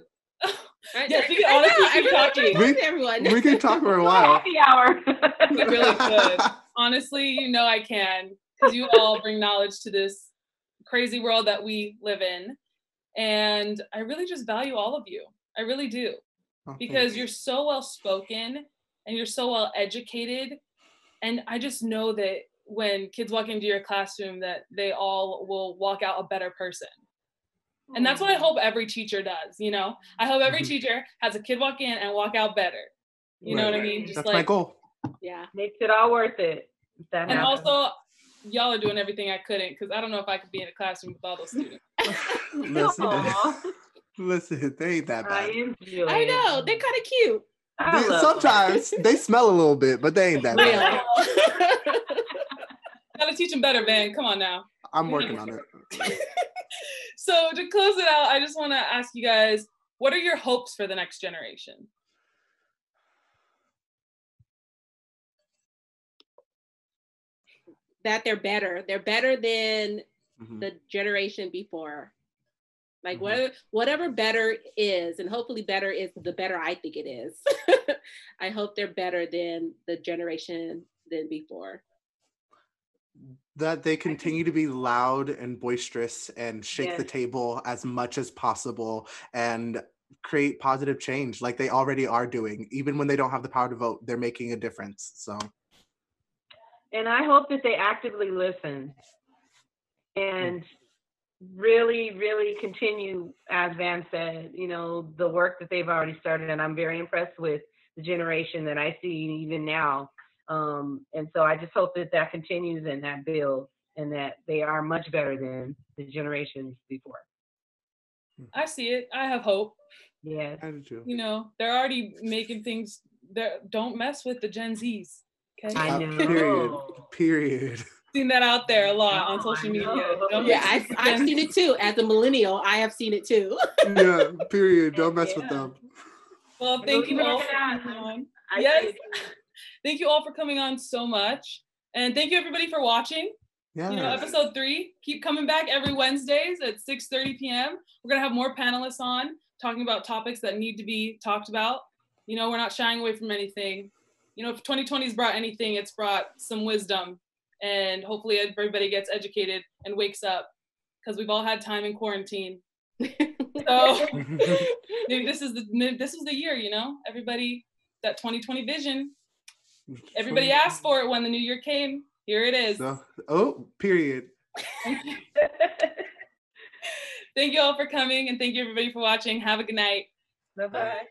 Yes, we can I honestly know, I keep really talking. agree with We- everyone. we can talk for a while. Happy hour. we really could. Honestly, you know I can because you all bring knowledge to this crazy world that we live in, and I really just value all of you. I really do. Oh, because you're so well spoken and you're so well educated and i just know that when kids walk into your classroom that they all will walk out a better person and that's what i hope every teacher does you know i hope every Mhm. teacher has a kid walk in and walk out better you know what i mean just That's like my goal. yeah. Makes it all worth it. that and happens. also y'all are doing everything i couldn't because i don't know if i could be in a classroom with all those students listen, listen, they ain't that I bad. enjoy I know. They're kind of cute. They- sometimes they smell a little bit, but they ain't that bad. gotta teach them better van come on now I'm working on it. so to close it out i just want to ask you guys what are your hopes for the next generation that they're better. They're better than Mhm. the generation before. Like Mhm. whatever whatever better is, and hopefully better is the better I think it is. I hope they're better than the generation than before. That they continue to be loud and boisterous and shake the table as much as possible and create positive change like they already are doing. Even when they don't have the power to vote, they're making a difference. So And I hope that they actively listen and really, really continue, as Van said, you know, the work that they've already started. And I'm very impressed with the generation that I see even now. Um, and so I just hope that that continues and that builds and that they are much better than the generations before. I see it. I have hope. Yes. I do too. You know, they're already making things. There, don't mess with the Gen Zs. Okay, I Uh, know. period. Period. seen that out there a lot on social media. Don't Yeah, I've, I've seen it too. As a millennial, I have seen it too. yeah, period. Don't mess with them. Well, thank you all for coming on. Yes. Thank you all for coming on so much, and thank you everybody for watching. Yeah. You know, episode three. Keep coming back every Wednesdays at 6:30 p.m. We're gonna have more panelists on talking about topics that need to be talked about. You know, we're not shying away from anything. You know, if 2020's brought anything, it's brought some wisdom, and hopefully everybody gets educated and wakes up because we've all had time in quarantine. So maybe this is the this was the year. You know, everybody that 2020 vision. Everybody asked for it when the new year came. Here it is. So, oh, period. Thank you all for coming and thank you everybody for watching. Have a good night. Bye bye.